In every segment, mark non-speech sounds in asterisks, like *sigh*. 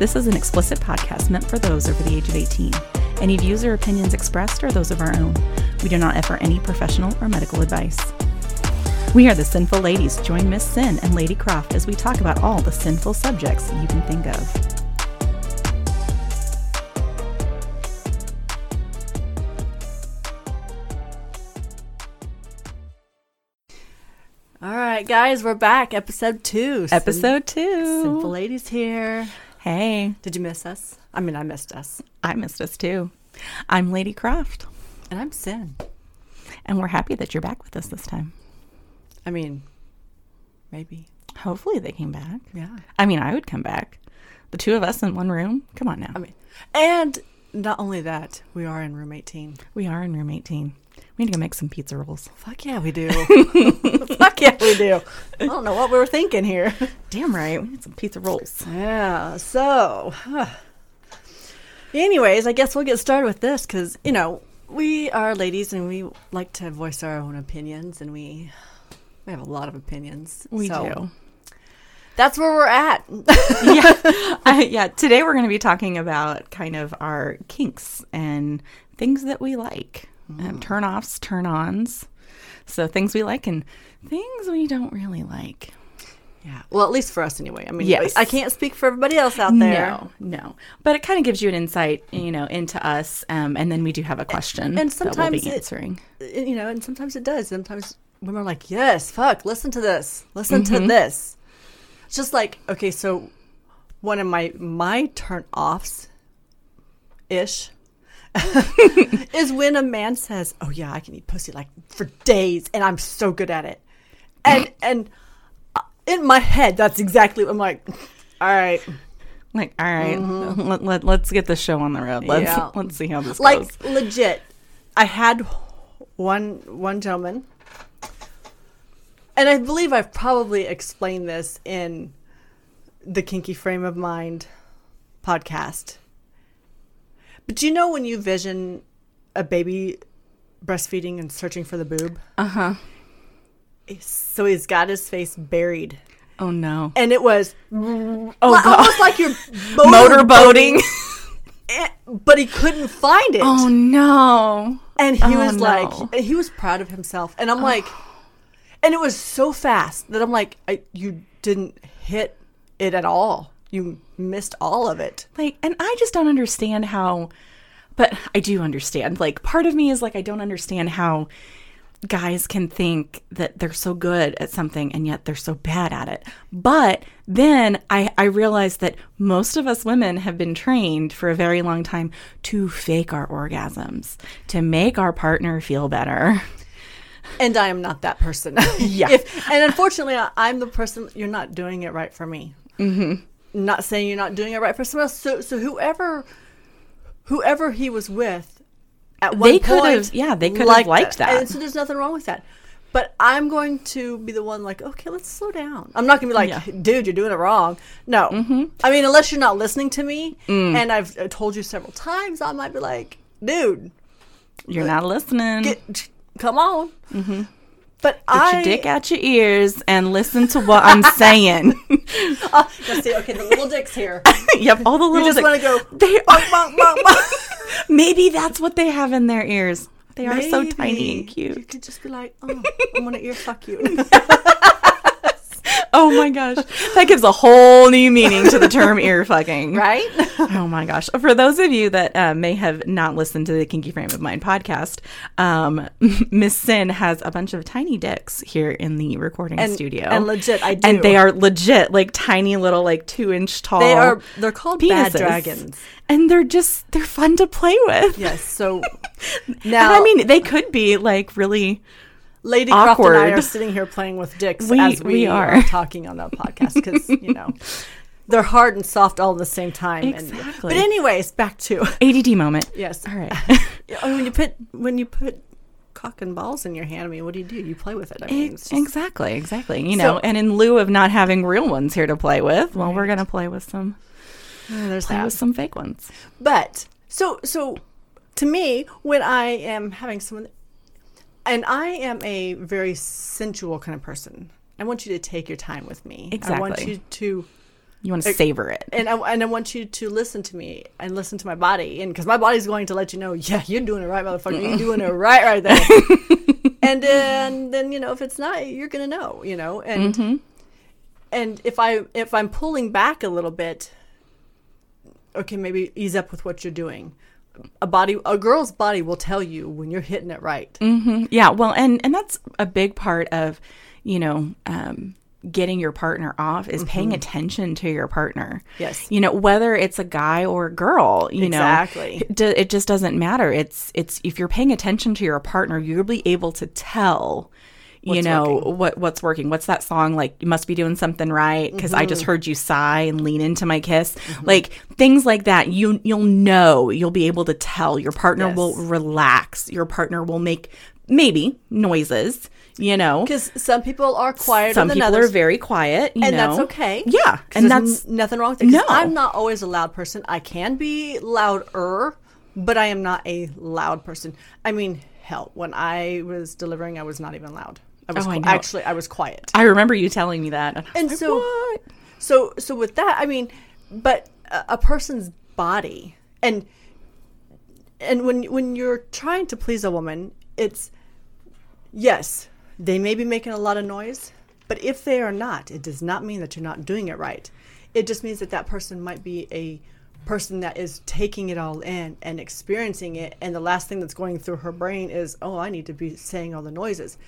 This is an explicit podcast meant for those over the age of 18. Any views or opinions expressed are those of our own. We do not offer any professional or medical advice. We are the Sinful Ladies. Join Miss Sin and Lady Croft as we talk about all the sinful subjects you can think of. All right, guys, we're back. Episode two. Episode two. Sinful Ladies here. Hey, Did you miss us? I mean, I missed us. I missed us too. I'm Lady Croft, And I'm Sin. and we're happy that you're back with us this time. I mean, maybe. Hopefully, they came back. Yeah. I mean, I would come back. The two of us in one room. Come on now. I mean, and not only that, we are in room 18. We are in room 18. We need to go make some pizza rolls. Fuck yeah, we do. *laughs* Fuck yeah, we do. I don't know what we were thinking here. Damn right. We need some pizza rolls. Yeah, so. anyways, I guess we'll get started with this because, you know, we are ladies and we like to voice our own opinions and we. We have a lot of opinions. We so do. That's where we're at. *laughs* yeah. *laughs* Yeah. Today we're going to be talking about kind of our kinks and things that we like. Um, turn offs, turn ons. So things we like and things we don't really like. Yeah. Well, at least for us anyway. I mean, Yes. I can't speak for everybody else out there. No, no. But it kind of gives you an insight, you know, into us. Um, and then we do have a question and that we'll sometimes be it- answering. And, You know, and sometimes it does. Sometimes women are like, yes, fuck, listen to this. Listen Mm-hmm. to this. It's just like, okay, so one of my my turn offs ish *laughs* is when a man says, "Oh yeah, I can eat pussy like for days and I'm so good at it." And *laughs* and uh, in my head, that's exactly what I'm like, "All right, Like, all right, let, let, let's get the show on the road. Let's Yeah. *laughs* let's see how this like goes. Like legit i had one one gentleman and i believe i've probably explained this in the kinky frame of mind podcast but do you know when you vision a baby breastfeeding and searching for the boob Uh huh. so he's got his face buried Oh no. and it was Oh li- god. almost like you're Motorboating. *laughs* eh, but he couldn't find it oh no. And he Oh, was no. like, he was proud of himself. And I'm like, and it was so fast that I'm like, I, you didn't hit it at all. You missed all of it. Like, and I just don't understand how. But I do understand. Like, part of me is like, I don't understand how guys can think that they're so good at something and yet they're so bad at it. But then I, I realized that most of us women have been trained for a very long time to fake our orgasms, to make our partner feel better. And I am not that person. *laughs* Yeah. If, and unfortunately, I, I'm the person, you're not doing it right for me. Mm-hmm. Not saying you're not doing it right for someone else. So, so whoever, whoever he was with at one They could point, have- yeah, they could have liked that. And so there's nothing wrong with that. But I'm going to be the one like, okay, let's slow down. I'm not going to be like, Yeah. dude, you're doing it wrong. No. I mean, unless you're not listening to me, Mm. and I've uh, told you several times, I might be like, dude, You're not listening. get, come on. Mm-hmm. But Get I your dick out your ears and listen to what I'm *laughs* saying. Uh, let's see. Okay, the little dick's here. *laughs* yep, all the little. You just want to go. They are. bonk, bonk, bonk. Maybe that's what they have in their ears. They are so tiny and cute. You could just be like, oh, I'm gonna ear fuck you. *laughs* Oh my gosh. That gives a whole new meaning to the term ear fucking. right? *laughs* Oh my gosh. For those of you that uh, may have not listened to the Kinky Frame of Mind podcast, um, *laughs* Miss Sin has a bunch of tiny dicks here in the recording And- studio. and legit, I do. And they are legit, like tiny little, like two inch tall. They are. They're called bad penises. dragons. And they're just, they're fun to play with. Yes. So *laughs* And now, I mean, they could be like really. Lady Croft and I awkward. are sitting here playing with dicks We- as we, we are. are. talking on the podcast because you know *laughs* they're hard and soft all at the same time. And- Exactly. but anyways, back to ADD moment. yes. All right. *laughs* When you put when you put cock and balls in your hand, I mean, what do you do? You play with it. I mean, just- exactly, exactly. You know, So- and in lieu of not having real ones here to play with, well, we're gonna play with some uh, there's play that. with some fake ones. But so so to me, when I am having someone and I am a very sensual kind of person. I want you to take your time with me. Exactly. I want you to You want to uh, savor it. and I, and I want you to listen to me and listen to my body, and because my body's going to let you know, yeah, you're doing it right, motherfucker. You're doing it right, right there. *laughs* and then, then you know, if it's not, you're gonna know, you know. And mm-hmm. and if I if I'm pulling back a little bit, okay, maybe ease up with what you're doing. A body, a girl's body will tell you when you're hitting it right. Yeah, well, and and that's a big part of, you know, um, getting your partner off is paying attention to your partner. Mm-hmm. Yes. you know whether it's a guy or a girl. You Exactly. know, it, it just doesn't matter. It's it's if you're paying attention to your partner, you'll be able to tell. You know working. what what's working. What's that song like? You must be doing something right because I Mm-hmm. just heard you sigh and lean into my kiss. Like things like that. You you'll know. You'll be able to tell. Your partner Yes. will relax. Your partner will make maybe noises. You know, Because some people are quieter some than people others. are very quiet. You and know, that's okay. yeah and that's n- nothing wrong with it. No. I'm not always a loud person. I can be louder, but I am not a loud person. I mean, hell, when I was delivering, I was not even loud. I was Oh, I actually I was quiet. I remember you telling me that. And, And like, so, "What?" so, so with that, I mean, but a, a person's body and and when when you're trying to please a woman, it's yes, they may be making a lot of noise, but if they are not, it does not mean that you're not doing it right. It just means that that person might be a person that is taking it all in and experiencing it, and the last thing that's going through her brain is, "Oh, I need to be saying all the noises."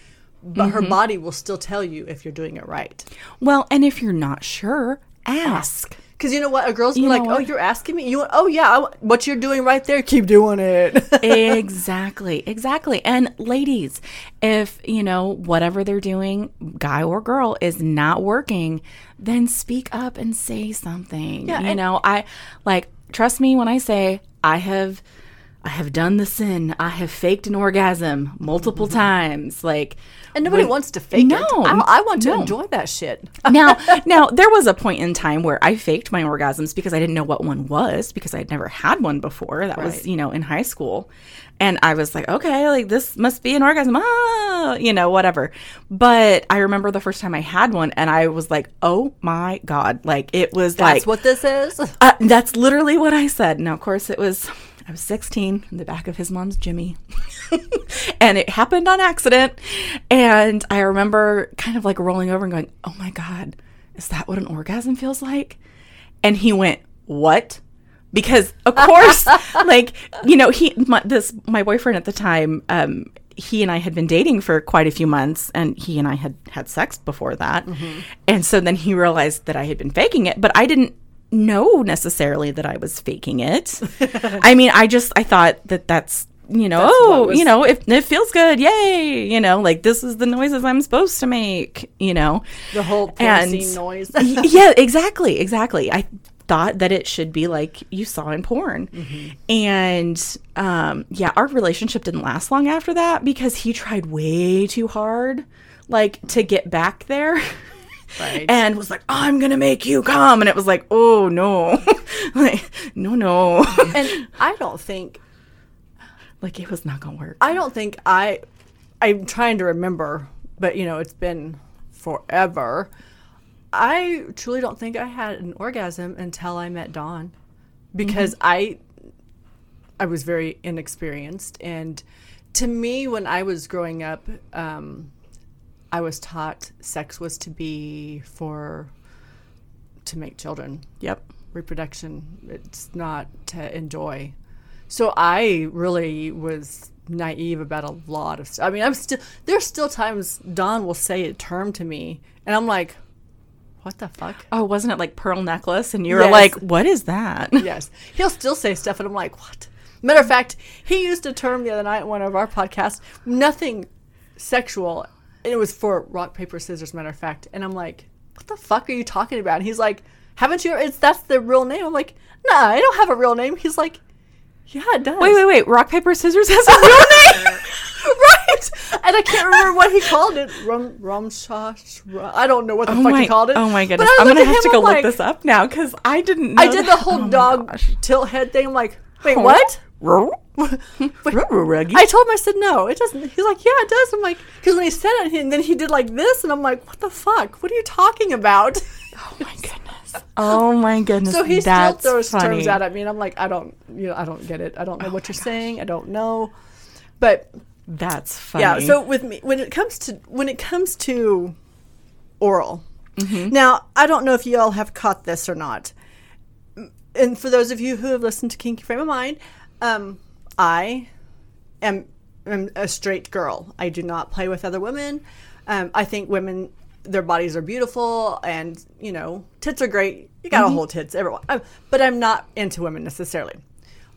But her mm-hmm. body will still tell you if you're doing it right. well, and if you're not sure, ask. Because you know what? A girl's You like, oh, you're asking me? You Oh, yeah. W what you're doing right there, keep doing it. *laughs* exactly, exactly. And ladies, if you know whatever they're doing, guy or girl, is not working, then speak up and say something. Yeah, you and- know, I like trust me when I say I have. I have done the sin. I have faked an orgasm multiple mm-hmm. times. Like, and nobody wants to fake No, it. I, I want to no. enjoy that shit. *laughs* now, *laughs* now there was a point in time where I faked my orgasms because I didn't know what one was because I had never had one before. That was, you know, in high school. And I was like, okay, like this must be an orgasm. Ah, you know, whatever. But I remember the first time I had one and I was like, oh my God. Like it was That's like, what this is. uh, that's literally what I said. Now, of course, it was, I was 16 in the back of his mom's Jimmy. *laughs* and it happened on accident. And I remember kind of like rolling over and going, oh my God, is that what an orgasm feels like? And he went, what? Because of course, *laughs* like, you know, he, my, this, my boyfriend at the time, um, he and I had been dating for quite a few months and he and I had had sex before that. And so then he realized that I had been faking it, but I didn't know necessarily that I was faking it. *laughs* I mean, I just I thought that that's you know, That's oh, was- you know, if it feels good, yay, you know, like this is the noises I'm supposed to make, you know. The whole porn And- noise. *laughs* Yeah, exactly, exactly. I thought that it should be like you saw in porn. And um yeah, our relationship didn't last long after that because he tried way too hard like to get back there. *laughs* Right. And was like, I'm gonna make you come, and it was like, oh no, *laughs* like no, no, *laughs* and I don't think like it was not gonna work. I don't think I I'm trying to remember, but you know, it's been forever. I truly don't think I had an orgasm until I met Don because I I was very inexperienced and to me when I was growing up um, I was taught sex was to be for to make children Yep. reproduction. It's not to enjoy. So I really was naive about a lot of stuff. I mean, I'm still there's still times Don will say a term to me, and I'm like, "What the fuck?" Oh, wasn't it like pearl necklace? And you were Yes. like, what is that? *laughs* yes, he'll still say stuff, and I'm like, "What?" Matter of fact, he used a term the other night in one of our podcasts, nothing sexual, and it was for rock paper scissors. Matter of fact, and I'm like, "What the fuck are you talking about?" And he's like, "Haven't you? It's that's the real name." I'm like, "Nah, I don't have a real name." He's like, "Yeah, it does." Wait, wait, wait. Rock paper scissors has a *laughs* real *laughs* name. *laughs* right? And I can't remember what he called it. Rum, rumshash. ru- I don't know what the Oh fuck my, he called it. oh my goodness! I'm gonna have to go I'm look like- this up now because I didn't. Know I did the oh whole oh dog tilt head thing. I'm like, wait, Oh. what? *laughs* I told him, I said, no, it doesn't. He's like, yeah, it does. I'm like, because when he said it, and then he did like this, and I'm like, what the fuck? What are you talking about? *laughs* oh my goodness. Oh my *laughs* goodness. So he that's still throws funny. terms out at me, and I'm like, I don't, you know, I don't get it. I don't know what you're saying. I don't know. But That's funny. yeah, so with me, when it comes to when it comes to oral, Mm-hmm. now I don't know if you all have caught this or not. And for those of you who have listened to Kinky Frame of Mind, um, I am, am a straight girl. I do not play with other women. Um, I think women, their bodies are beautiful, and you know, tits are great. You gotta Mm-hmm. hold tits, everyone. Um, but I'm not into women necessarily.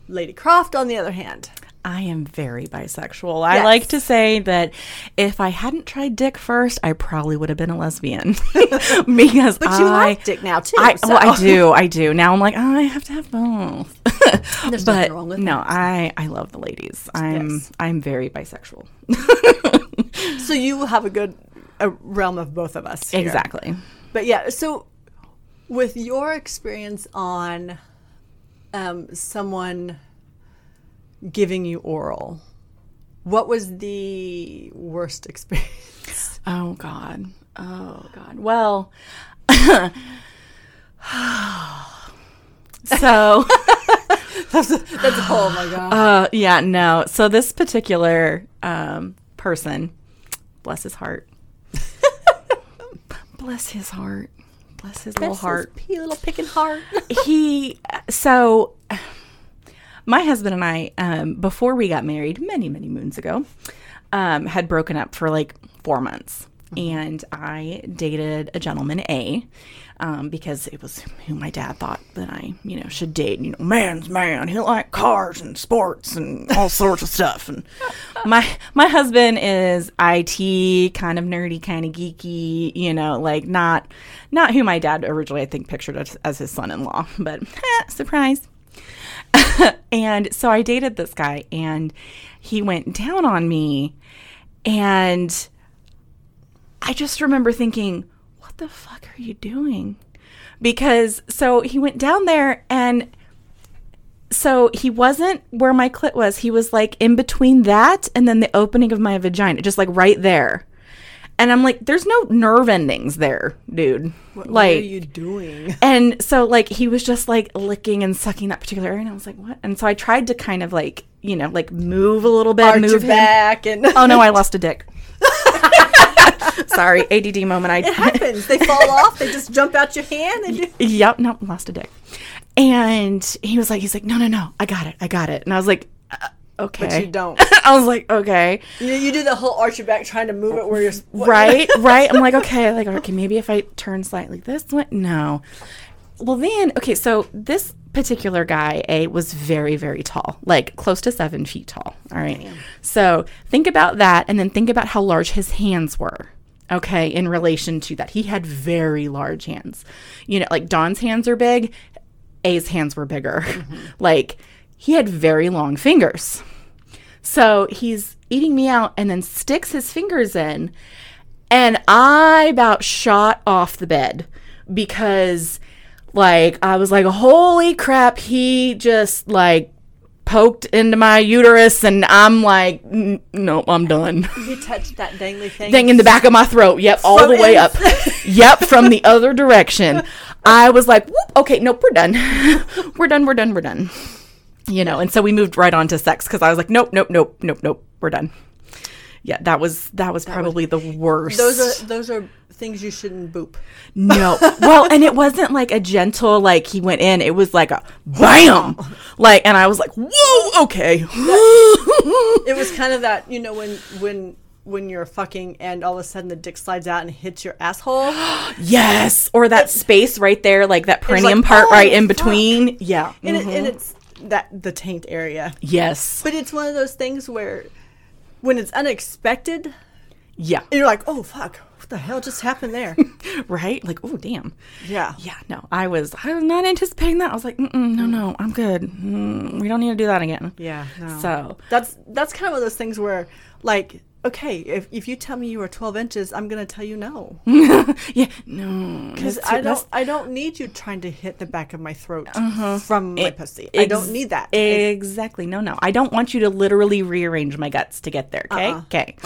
Lady Croft, on the other hand, I am very bisexual. I like to say that if I hadn't tried dick first, I probably would have been a lesbian. *laughs* because but you I, like dick now too. I, so. well, I do, I do. Now I'm like, oh, I have to have both. *laughs* There's but nothing wrong with no, that. I, I love the ladies. I'm, Yes. I'm very bisexual. *laughs* So you have a good a realm of both of us. here. Exactly. But yeah, so with your experience on um, someone giving you oral, what was the worst experience? *laughs* Oh God. Oh God. Well, *sighs* so *laughs* That's a, that's a, oh my god. uh, yeah, no. So this particular um, person, bless his heart, *laughs* bless his heart, bless his little heart. Pea little picking heart. he so my husband and I, um, before we got married, many many moons ago, um, had broken up for like four months, and I dated a gentleman A. Um, because it was who my dad thought that I, you know, should date. You know, man's man. He like cars and sports and all sorts of stuff. And *laughs* my my husband is IT, kind of nerdy, kind of geeky. You know, like not not who my dad originally I think pictured as, as his son-in-law. But eh, surprise. *laughs* and so I dated this guy, and he went down on me, and I just remember thinking, what the fuck are you doing? Because so he went down there and so he wasn't where my clit was. He was like in between that and then the opening of my vagina, just like right there. And I'm like, there's no nerve endings there, dude. What, like what are you doing? *laughs* and so like he was just like licking and sucking that particular area and I was like, what? And so I tried to kind of like, you know, like move a little bit, Arch move him. back and Oh no, I *laughs* lost a dick. *laughs* Sorry, ADD moment. I it happens. They fall off. They just jump out your hand. And do- Yep, no, lost a dick. And he was like, he's like, no, no, no, I got it, I got it. And I was like, uh, okay. but you don't. *laughs* I was like, okay, You, you do the whole arch your back, trying to move it where you're right, *laughs* right. I'm like, okay, like, okay, maybe if I turn slightly this way, no. Well, then, okay, so this particular guy, A, was very, very tall, like close to seven feet tall. All right. So think about that and then think about how large his hands were. Okay. In relation to that, he had very large hands. You know, like Don's hands are big, A's hands were bigger. Mm-hmm. *laughs* like he had very long fingers. So he's eating me out and then sticks his fingers in. And I about shot off the bed because, like, I was like, holy crap, he just, like, poked into my uterus. And I'm like, "N- nope, I'm done. You touched that dangly thing. Thing in the back of my throat. Yep, all From the way up. *laughs* yep, from the other direction. *laughs* I was like, Whoop, okay, nope, we're done. *laughs* we're done, we're done, we're done. You know, and so we moved right on to sex because I was like, nope, nope, nope, nope, nope, we're done. Yeah, that was that was probably the worst. Those are those are things you shouldn't boop. no, well, and it wasn't like a gentle like he went in. It was like a bam, *laughs* like, and I was like, whoa, okay. It was kind of that you know when when when you're fucking and all of a sudden the dick slides out and hits your asshole. *gasps* yes, or that space right there, like that perineum like, part oh, right in fuck. between. Yeah. and, it, and mm-hmm. it's that the taint area. yes. But it's one of those things where when it's unexpected, Yeah. and you're like, oh fuck, what the hell just happened there? *laughs* right? Like, oh, damn. yeah. Yeah, no, I was, I was not anticipating that. I was like, no, no, I'm good. Mm, we don't need to do that again. Yeah. No. So, that's that's kind of one of those things where like okay, if if you tell me you are 12 inches, I'm gonna tell you no *laughs* yeah, no, because I don't I don't need you trying to hit the back of my throat Uh-huh. from my It- pussy. I don't need that. Exactly. No, no. I don't want you to literally rearrange my guts to get there. Okay. Uh-uh. Okay.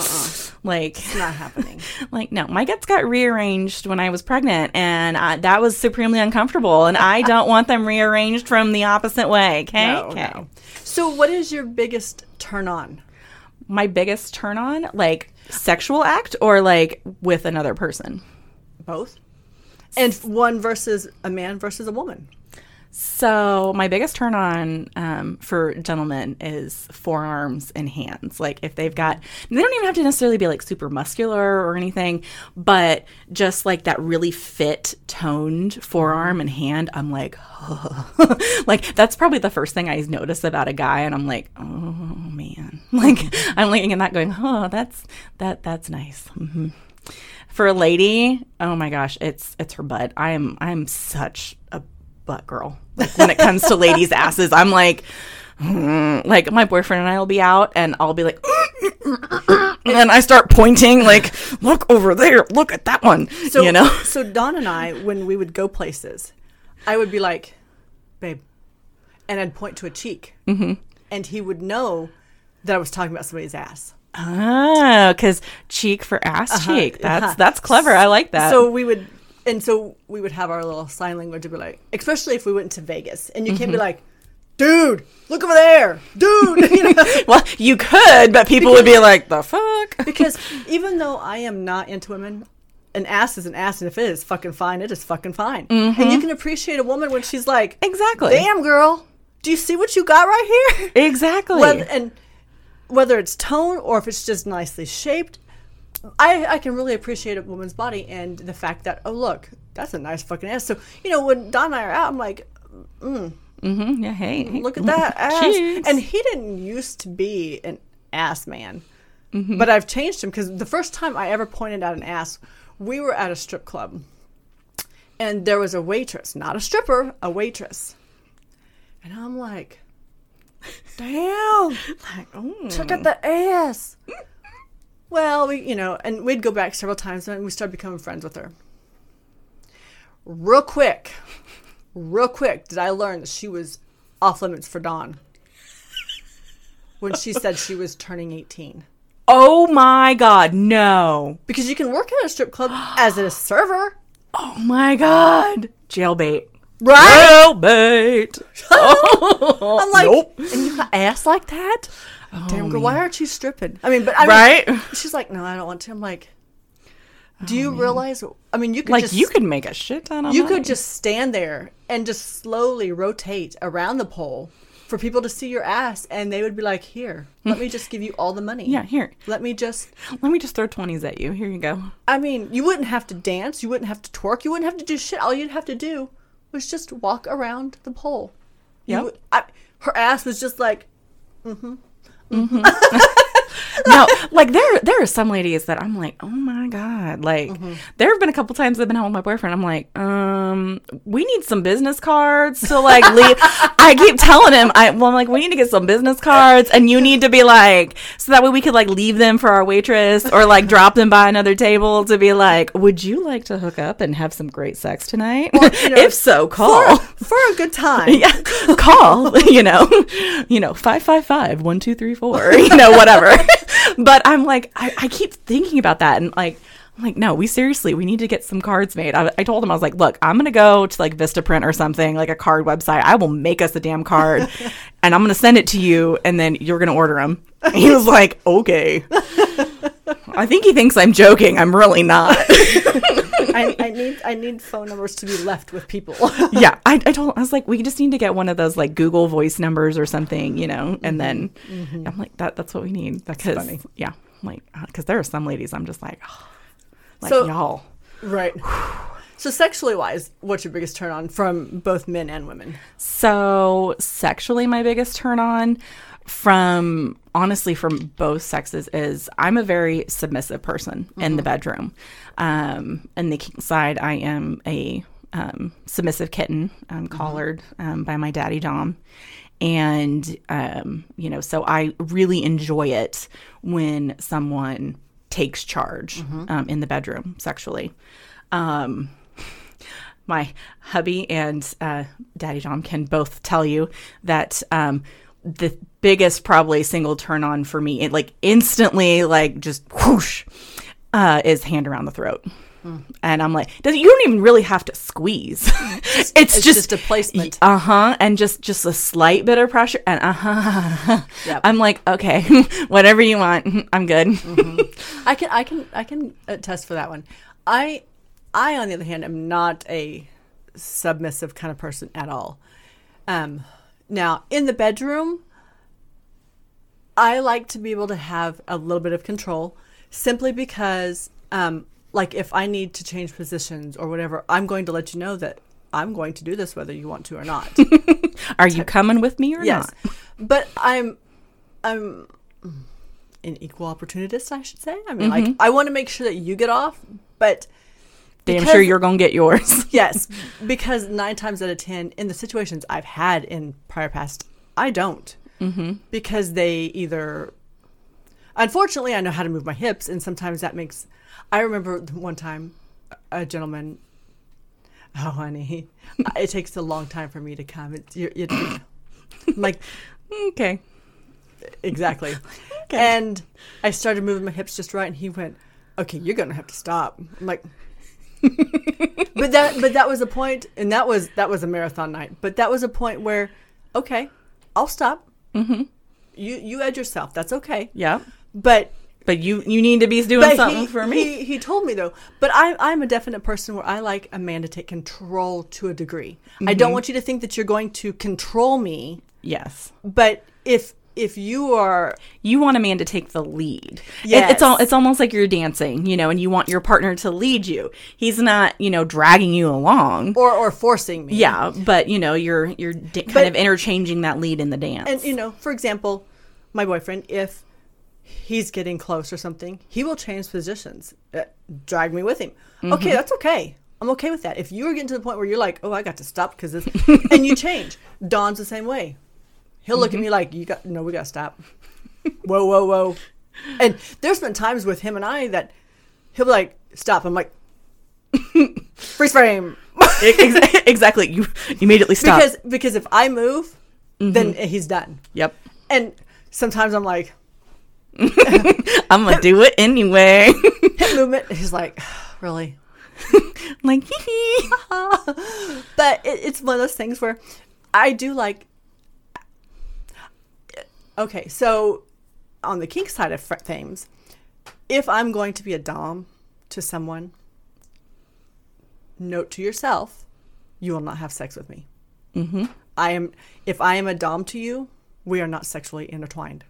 Like, it's not happening. *laughs* like no, my guts got rearranged when I was pregnant, and I, that was supremely uncomfortable. And I don't want them rearranged from the opposite way. Okay. No, okay. no. So, what is your biggest turn on? My biggest turn on, like sexual act, or like with another person. Both, and one versus a man versus a woman. So my biggest turn on um, for gentlemen is forearms and hands. Like if they've got, they don't even have to necessarily be like super muscular or anything, but just like that really fit, toned forearm and hand. I'm like, *laughs* like that's probably the first thing I notice about a guy, and I'm like, oh man, *laughs* like I'm looking at that going, oh, that's that that's nice. hmm For a lady, oh my gosh, it's it's her butt. I am I'm such a butt girl. Like when it comes to ladies' asses, I'm like, mm, like my boyfriend and I will be out, and I'll be like, *laughs* and then I start pointing, like, look over there, look at that one, So you know. so Don and I, when we would go places, I would be like, "Babe," and I'd point to a cheek, mm-hmm. and he would know that I was talking about somebody's ass. Oh, because cheek for ass cheek. That's uh-huh. that's clever. I like that. So we would, and so we would have our little sign language to be like, especially if we went to Vegas, and you can't be mm-hmm. like, "Dude, look over there, dude," *laughs* you know. *laughs* well, you could, but people would be like, the fuck. *laughs* because even though I am not into women, an ass is an ass, and if it is fucking fine, it is fucking fine. And you mm-hmm. can appreciate a woman when she's like, Exactly. "Damn, girl, do you see what you got right here?" Exactly. whether, and whether it's tone or if it's just nicely shaped, I I can really appreciate a woman's body and the fact that oh look, that's a nice fucking ass. So you know when Don and I are out, I'm like, mm-hmm yeah, hey, look at that *laughs* ass. And he didn't used to be an ass man, Mm-hmm. but I've changed him because the first time I ever pointed out an ass, we were at a strip club, and there was a waitress, not a stripper, a waitress, and I'm like, damn. *laughs* Like, oh. Look at the ass. Well, we, you know, and we'd go back several times and we started becoming friends with her. Real quick, real quick, did I learn that she was off limits for Don when she said she was turning 18. Oh my god, no. Because you can work at a strip club as a server, Oh my god. Jailbait. right? Jailbait. *laughs* I'm like, Nope. and you got ass like that? Oh, damn girl, why aren't you stripping? I mean, but I mean, Right? she's like, no, I don't want to. I'm like, oh, do you realize? I mean, you could Like just you could make a shit ton of You money. could just stand there and just slowly rotate around the pole for people to see your ass, and they would be like, "Here, let me just give you all the money. Yeah, here. let me just." Let me just throw 20s at you. Here you go. I mean, you wouldn't have to dance, you wouldn't have to twerk, you wouldn't have to do shit. All you'd have to do was just walk around the pole. You Yep. would- I, her ass was just like, mm-hmm. Mm-hmm. *laughs* *laughs* no, like there there are some ladies that I'm like, oh my god. Like Mm-hmm. there have been a couple times I've been out with my boyfriend. I'm like, um, we need some business cards to like *laughs* leave. I keep telling him, I well, I'm like, we need to get some business cards, and you need to be like, so that way we could like leave them for our waitress or like drop them by another table to be like, would you like to hook up and have some great sex tonight? you know, *laughs* if so, call. for a good time. yeah, call, you know, you know, 555 1234, you know, whatever. *laughs* but I'm like, I, I keep thinking about that. And like, I'm like, no, we seriously, we need to get some cards made. I, I told him, I was like, look, I'm going to go to like Vistaprint or something, like a card website. I will make us a damn card *laughs* and I'm going to send it to you and then you're going to order them. *laughs* He was like, okay. I think he thinks I'm joking. I'm really not. I, I need I need phone numbers to be left with people. *laughs* yeah, I, I told I was like, we just need to get one of those like Google Voice numbers or something, you know. And then mm-hmm. I'm like, that that's what we need because funny. yeah, I'm like uh, because there are some ladies I'm just like, like So- y'all. right. So sexually wise, what's your biggest turn on from both men and women? So sexually, my biggest turn on from honestly from both sexes is I'm a very submissive person in the mm-hmm. bedroom. Um, in the kink side, I am a um, submissive kitten. I'm collared um, by my daddy Dom, and um, you know, so I really enjoy it when someone takes charge um, in the bedroom sexually. Um, my hubby and uh, Daddy Dom can both tell you that um, the biggest probably single turn on for me, it like instantly like just whoosh, uh, is hand around the throat. And I'm like, does you don't even really have to squeeze. *laughs* it's, it's just, just a placement. Uh huh. And just just a slight bit of pressure. And uh huh. Yep. I'm like, okay, *laughs* whatever you want. *laughs* I'm good. I can I can I can attest for that one. I I on the other hand am not a submissive kind of person at all. Um now in the bedroom I like to be able to have a little bit of control simply because um like if I need to change positions or whatever, I'm going to let you know that I'm going to do this whether you want to or not. *laughs* Are you coming with me or yes. not? But I'm I'm an equal opportunist, I should say. I mean, like I want to make sure that you get off, but Damn because- sure you're gonna get yours. *laughs* yes, because nine times out of ten, in the situations I've had in prior past, I don't mm-hmm. because they either. Unfortunately, I know how to move my hips, and sometimes that makes. I remember one time, a gentleman. *laughs* Oh, honey, it takes a long time for me to come. It, you, you, I'm like okay. exactly, and I started moving my hips just right, and he went, "Okay, you're gonna have to stop." I'm like, *laughs* but that but that was a point, and that was that was a marathon night. But that was a point where, okay, I'll stop. Mm-hmm. You you edge yourself. That's okay. Yeah. But But you you need to be doing something he, for me. He, he told me though. But I I'm a definite person where I like a man to take control to a degree. I Mm-hmm. don't want you to think that you're going to control me. yes. But if if you are You want a man to take the lead. It- Yes. it's all it's almost like you're dancing, you know, and you want your partner to lead you. He's not, you know, dragging you along. or or forcing me. yeah, but you know, you're you're da- kind But- of interchanging that lead in the dance. And you know, for example, my boyfriend, if he's getting close or something, he will change positions, uh, drag me with him. Mm-hmm. Okay, that's okay. I'm okay with that. If you are getting to the point where you're like, oh, I got to stop because this, *laughs* and you change, Don's the same way. He'll look Mm-hmm. at me like, you got no, we got to stop. whoa, whoa, whoa. And there's been times with him and I that he'll be like, stop. I'm like, *laughs* freeze frame. Exactly. You immediately stop. Because because if I move, then Mm-hmm. he's done. yep. And sometimes I'm like, *laughs* I'm gonna do it anyway. hip movement. He's like, *sighs* really? *laughs* like, hee *laughs* hee. But it, it's one of those things where I do like. Okay, so on the kink side of things, if I'm going to be a dom to someone, note to yourself, you will not have sex with me. Mm-hmm. I am. If I am a dom to you, we are not sexually intertwined.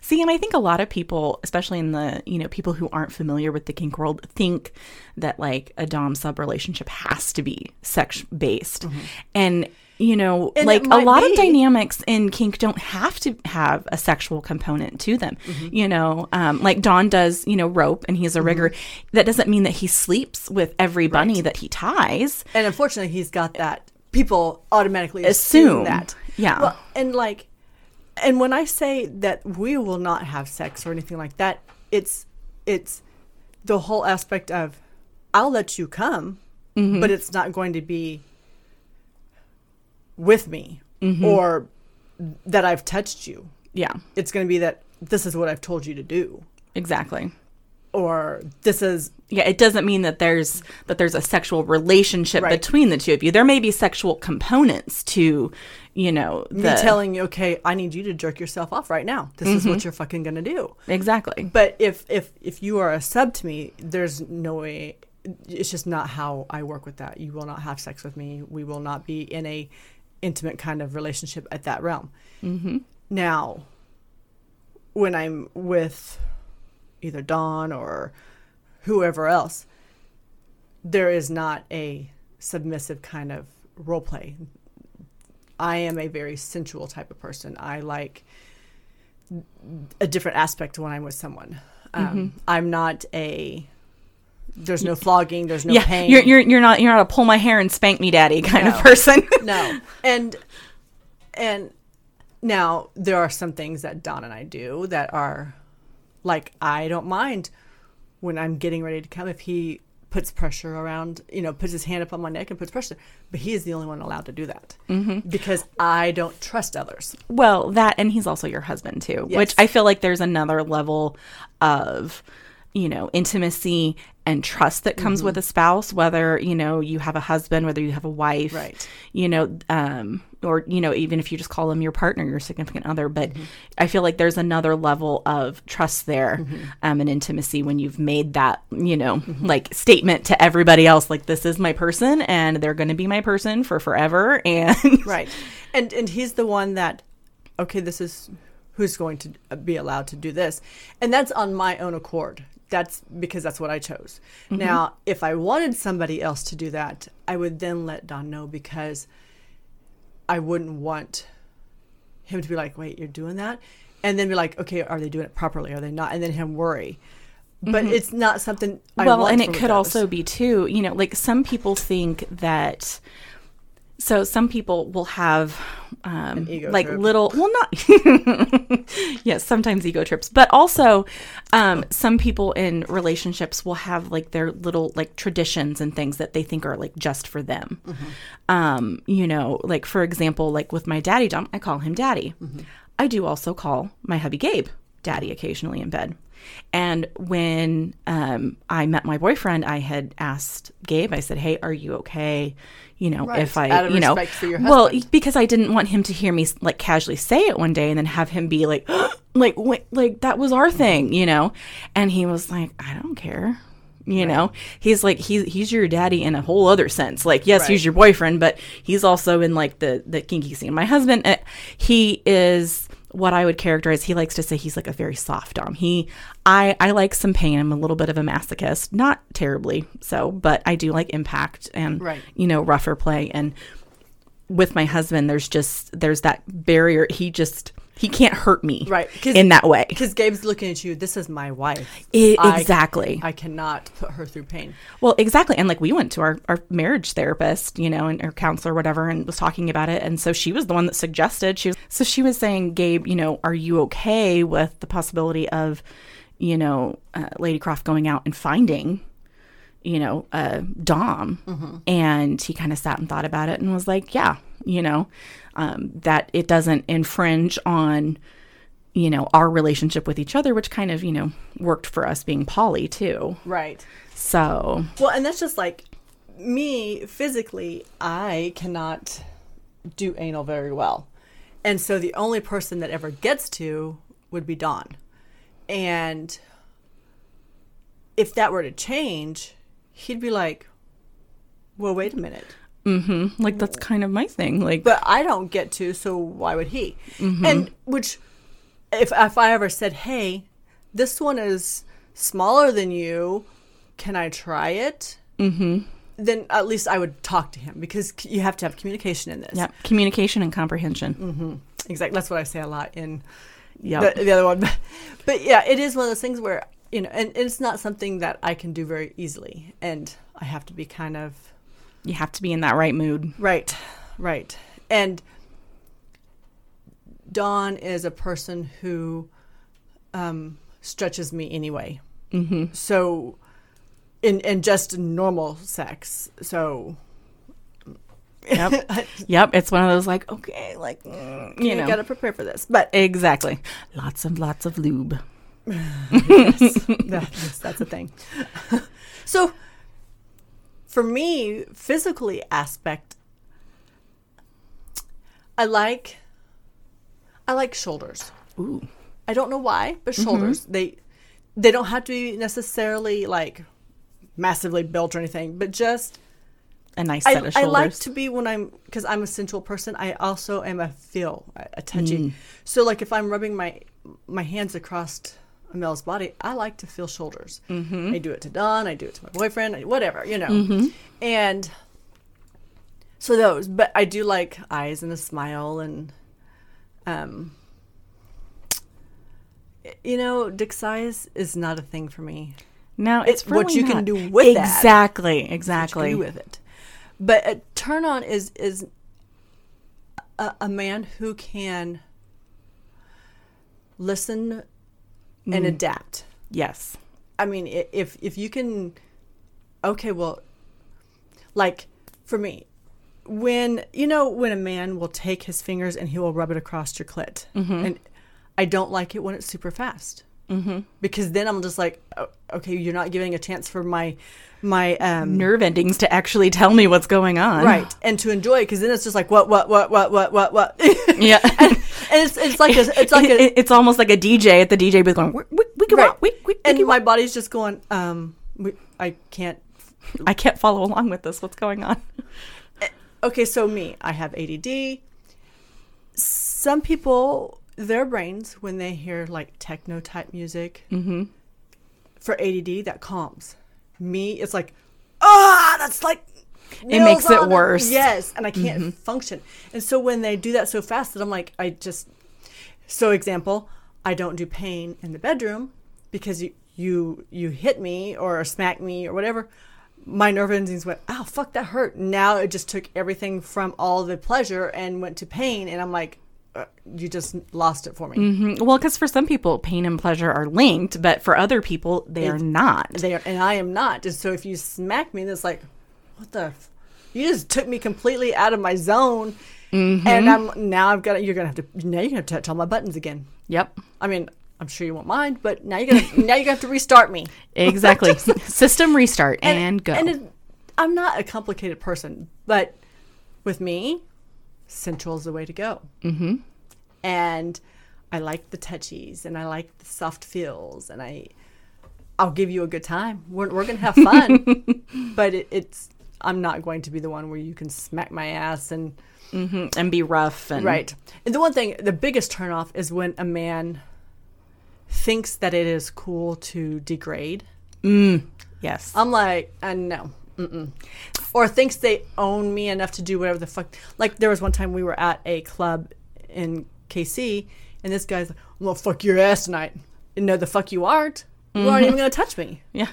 See, and I think a lot of people, especially in the, you know, people who aren't familiar with the kink world, think that like a dom sub relationship has to be sex based. And, you know, And like a lot of dynamics in kink don't have to have a sexual component to them. Mm-hmm. You know, um, like Don does, you know, rope and he's a rigger. That doesn't mean that he sleeps with every bunny that he ties. And unfortunately, he's got that. People automatically assume, Assume. that. Yeah. Well, and like, and when I say that we will not have sex or anything like that, it's it's the whole aspect of I'll let you come, Mm-hmm. but it's not going to be with me Mm-hmm. or that I've touched you. Yeah, It's going to be that this is what I've told you to do, exactly. Or this is Yeah, it doesn't mean that there's that there's a sexual relationship Right. between the two of you. There may be sexual components to, you know, me the telling you, okay, I need you to jerk yourself off right now. This is Mm-hmm. what you're fucking going to do. exactly. But if if if you are a sub to me, there's no way. It's just not how I work with that. You will not have sex with me. We will not be in a intimate kind of relationship at that realm. Mm-hmm. Now, when I'm with either Don or whoever else, there is not a submissive kind of role play. I am a very sensual type of person. I like a different aspect when I'm with someone. Um, Mm-hmm. I'm not a. There's no flogging. There's no yeah, pain. you're you're you're not you're not a pull my hair and spank me daddy kind No. of person. *laughs* no, and and Now, there are some things that Don and I do that are like I don't mind when I'm getting ready to come if he puts pressure around, you know, puts his hand up on my neck and puts pressure. But he is the only one allowed to do that Mm-hmm. because I don't trust others. Well, that and he's also your husband too, Yes. which I feel like there's another level of, you know, intimacy and trust that comes Mm-hmm. with a spouse, whether, you know, you have a husband, whether you have a wife, Right. you know, um, or, you know, even if you just call them your partner, your significant other. But Mm-hmm. I feel like there's another level of trust there Mm-hmm. um, and intimacy when you've made that, you know, like statement to everybody else, like, this is my person and they're going to be my person for forever. *laughs* And, Right. And and he's the one that okay, this is who's going to be allowed to do this. And that's on my own accord. That's because that's what I chose. Now, if I wanted somebody else to do that, I would then let Don know because I wouldn't want him to be like, "Wait, you're doing that?" And then be like, "Okay, are they doing it properly? Are they not?" And then him worry. But mm-hmm. it's not something I well want and it could others. also be too you know like some people think that so some people will have um like trip. little well not *laughs* yes sometimes ego trips but also um some people in relationships will have like their little like traditions and things that they think are like just for them Mm-hmm. um you know like for example like with my daddy Dom, i call him daddy Mm-hmm. i do also call my hubby gabe daddy occasionally in bed and when um, I met my boyfriend, I had asked Gabe. I said, "Hey, are you okay? You know, Right, if I, you know, well, because I didn't want him to hear me like casually say it one day and then have him be like, *gasps* like, wait, like that was our thing, you know." And he was like, "I don't care." You know, he's like he's he's your daddy in a whole other sense. Like, yes, Right. he's your boyfriend, but he's also in like the the kinky scene. My husband, uh, he is what I would characterize. He likes to say he's like a very soft dom. He, I, I like some pain. I'm a little bit of a masochist, not terribly so, but I do like impact and Right. you know rougher play. And with my husband, there's just there's that barrier. He just he can't hurt me right in that way. Because Gabe's looking at you. This is my wife. I- I- exactly. I cannot put her through pain. Well, exactly. And like we went to our, our marriage therapist, you know, and or counselor, whatever, and was talking about it. And so she was the one that suggested she was, so she was saying, Gabe, you know, are you okay with the possibility of, you know, uh, Lady Croft going out and finding, you know, uh, Dom? And he kind of sat and thought about it and was like, yeah, you know, um, that it doesn't infringe on, you know, our relationship with each other, which kind of, you know, worked for us being poly too. Right. So Well, and that's just like me physically, I cannot do anal very well. And so the only person that ever gets to would be Don. And if that were to change, he'd be like, well, wait a minute. Mm-hmm. Like that's kind of my thing. Like, But I don't get to, so why would he? Mm-hmm. And which, if, if I ever said, hey, this one is smaller than you, can I try it? Mm-hmm. Then at least I would talk to him because you have to have communication in this. yeah, communication and comprehension. Exactly. That's what I say a lot in Yeah, the, the other one. *laughs* But yeah, it is one of those things where, you know, and, and it's not something that I can do very easily. And I have to be kind of you have to be in that right mood. Right, right. And Don is a person who um, stretches me anyway. Mm-hmm. So, in in just normal sex. So, Yep, *laughs* yep. It's one of those like, okay, like, mm, you you, know, got to prepare for this. But exactly. Lots and lots of lube. *sighs* that, yes, that's a thing. *laughs* so, for me, physically aspect, I like, I like shoulders. Ooh, I don't know why, but Mm-hmm. shoulders. They they don't have to be necessarily like massively built or anything, but just a nice I, set of shoulders. I like to be when I'm because I'm a sensual person. I also am a feel, a a touchy. Mm. So like if I'm rubbing my my hands across a male's body, I like to feel shoulders. Mm-hmm. I do it to Don. I do it to my boyfriend. Whatever you know, and so those. But I do like eyes and a smile and um. You know, dick size is not a thing for me. no, it's it's what really you can do with that. exactly, what you exactly. with it. But a turn on is is a, a man who can listen and mm. adapt. Yes. I mean, if if you can, okay, well, like for me, when you know when a man will take his fingers and he will rub it across your clit, mm-hmm. and I don't like it when it's super fast, mm-hmm. because then I'm just like, oh, okay, you're not giving a chance for my my um, Nerve endings to actually tell me what's going on. right and to enjoy it, because then it's just like what what what what what what what, *laughs* Yeah. and it's it's like a, it's like a *laughs* it- it's almost like a DJ at the DJ booth going, we, we, we, can right, rock, we, we, we and can my rock." body's just going, um, we, I can't I can't follow along with this. What's going on? *laughs* okay, so me, I have ADD. Some people, their brains, when they hear like techno type music, Mm-hmm. for ADD, that calms. Me, it's like, ah, that's like. It makes it worse. Yes, and I can't function. And so when they do that so fast that I'm like, I just. So example, I don't do pain in the bedroom because you you you hit me or smack me or whatever. My nerve endings went, oh fuck, that hurt. Now it just took everything from all the pleasure and went to pain, and I'm like, uh, you just lost it for me. Mhm. Well, because for some people, pain and pleasure are linked, but for other people, they are not. They are, and I am not. And so if you smack me, it's like, what the? F-? You just took me completely out of my zone, Mm-hmm. and I'm now I've got you're gonna have to now you're gonna have to touch all my buttons again. Yep. I mean, I'm sure you won't mind, but now you're gonna *laughs* now you're gonna have to restart me. Exactly. *laughs* System restart and, go. And it, I'm not a complicated person, but with me, central is the way to go. Mm-hmm. And I like the touchies, and I like the soft feels, and I, I'll give you a good time. We're we're gonna have fun, *laughs* but it, it's I'm not going to be the one where you can smack my ass and Mhm. and be rough and right. And the one thing, the biggest turnoff is when a man thinks that it is cool to degrade. Yes. I'm like, uh, no. Mm-mm. Or thinks they own me enough to do whatever the fuck. Like, there was one time we were at a club in KC, and this guy's like, I'm gonna fuck your ass tonight. And no, the fuck you aren't. You aren't even mm-hmm. gonna touch me. *laughs* yeah.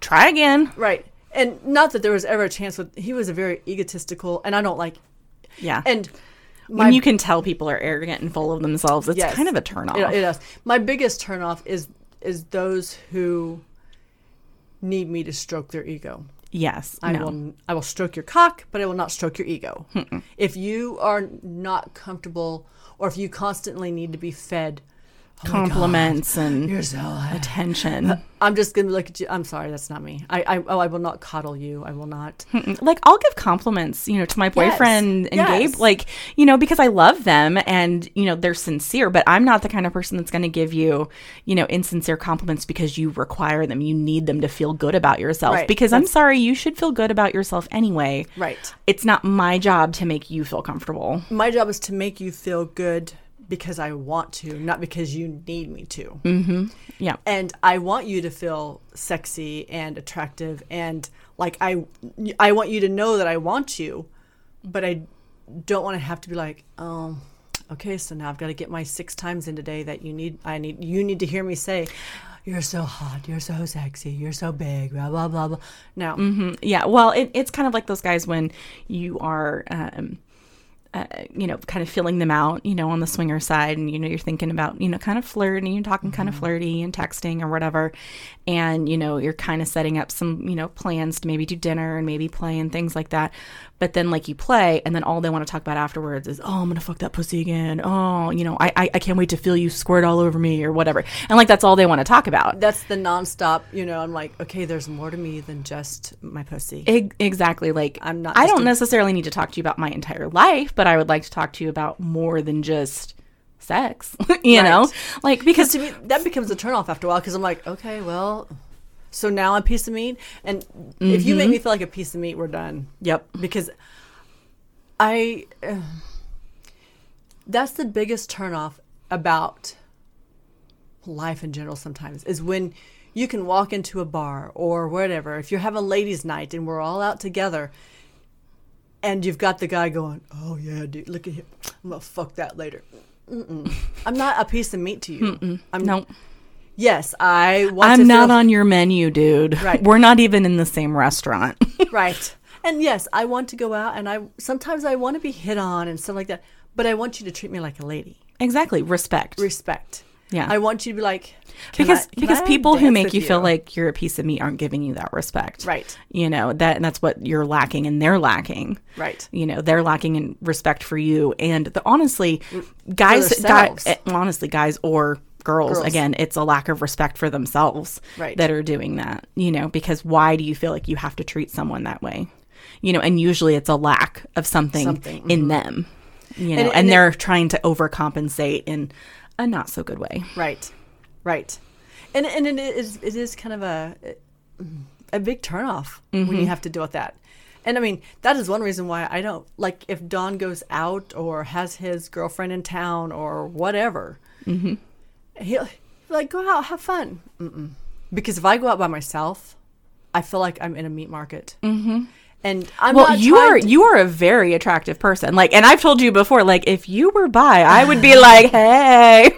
Try again. Right. And not that there was ever a chance with, he was a very egotistical, and I don't like, Yeah. and when you can tell people are arrogant and full of themselves, it's Yes. kind of a turn off. It, it does. My biggest turnoff is is those who need me to stroke their ego. Yes. I no. will I will stroke your cock, but I will not stroke your ego. If you are not comfortable or if you constantly need to be fed oh God, Compliments and so attention. Uh, I'm just gonna look at you. I'm sorry, that's not me. I, I oh I will not coddle you. I will not. like I'll give compliments, you know, to my boyfriend and Yes. Gabe, like you know, because I love them and you know they're sincere. But I'm not the kind of person that's to give you, you know, insincere compliments because you require them. You need them to feel good about yourself. Right. Because I'm sorry, you should feel good about yourself anyway. Right. It's not my job to make you feel comfortable. My job is to make you feel good because I want to, not because you need me to. Mm-hmm. Yeah. and I want you to feel sexy and attractive and like I I want you to know that I want you, but I don't want to have to be like, oh, okay, so now I've got to get my six times in today that you need I need you need to hear me say, you're so hot, you're so sexy, you're so big, blah blah blah blah. Now, Yeah, well, it, it's kind of like those guys when you are, um, uh, you know, kind of filling them out, you know, on the swinger side, and you know, you're thinking about, you know, kind of flirting, you're talking kind of flirty and texting or whatever, and you know, you're kind of setting up some, you know, plans to maybe do dinner and maybe play and things like that. But then, like, you play, and then all they want to talk about afterwards is, oh, I'm gonna fuck that pussy again. Oh, you know, I, I, I can't wait to feel you squirt all over me or whatever, and like that's all they want to talk about. that's the nonstop. You know, I'm like, okay, there's more to me than just my pussy. Eg- exactly. Like I'm not I don't a- necessarily need to talk to you about my entire life, but I would like to talk to you about more than just sex. *laughs* you know, like because to me that becomes a turnoff after a while because I'm like, okay, well, so now I'm a piece of meat, and if you make me feel like a piece of meat, we're done. yep, Because I, uh, that's the biggest turnoff about life in general. Sometimes is when you can walk into a bar or whatever. If you have a ladies' night and we're all out together. And you've got the guy going, "Oh yeah, dude, look at him. I'm gonna fuck that later." Mm-mm. I'm not a piece of meat to you. I'm no, Yes, I want I'm not feel, on your menu, dude. Right. We're not even in the same restaurant. *laughs* right. And yes, I want to go out and I sometimes I want to be hit on and stuff like that, but I want you to treat me like a lady. exactly. Respect. Respect. Yeah. I want you to be like because I- because people who make with you feel like you're a piece of meat aren't giving you that respect. Right. You know, that and that's what you're lacking and they're lacking. Right. You know, they're lacking in respect for you and the, honestly, guys guys eh, honestly guys or girls, Girls. again, it's a lack of respect for themselves Right. that are doing that. You know, because why do you feel like you have to treat someone that way? You know, and usually it's a lack of something, Something, in them. You know, And- and, and they're trying to overcompensate in a not so good way. Right, right, and and it is it is kind of a a big turnoff when Mm-hmm. you have to deal with that. And I mean that is one reason why I don't like if Don goes out or has his girlfriend in town or whatever. Mm-hmm. He'll he'll like go out, have fun. Mm-mm. Because if I go out by myself, I feel like I'm in a meat market. Mm-hmm. And I'm well, not you are to- you are a very attractive person. Like, and I've told you before, like, if you were bi, I would be like, *laughs* hey.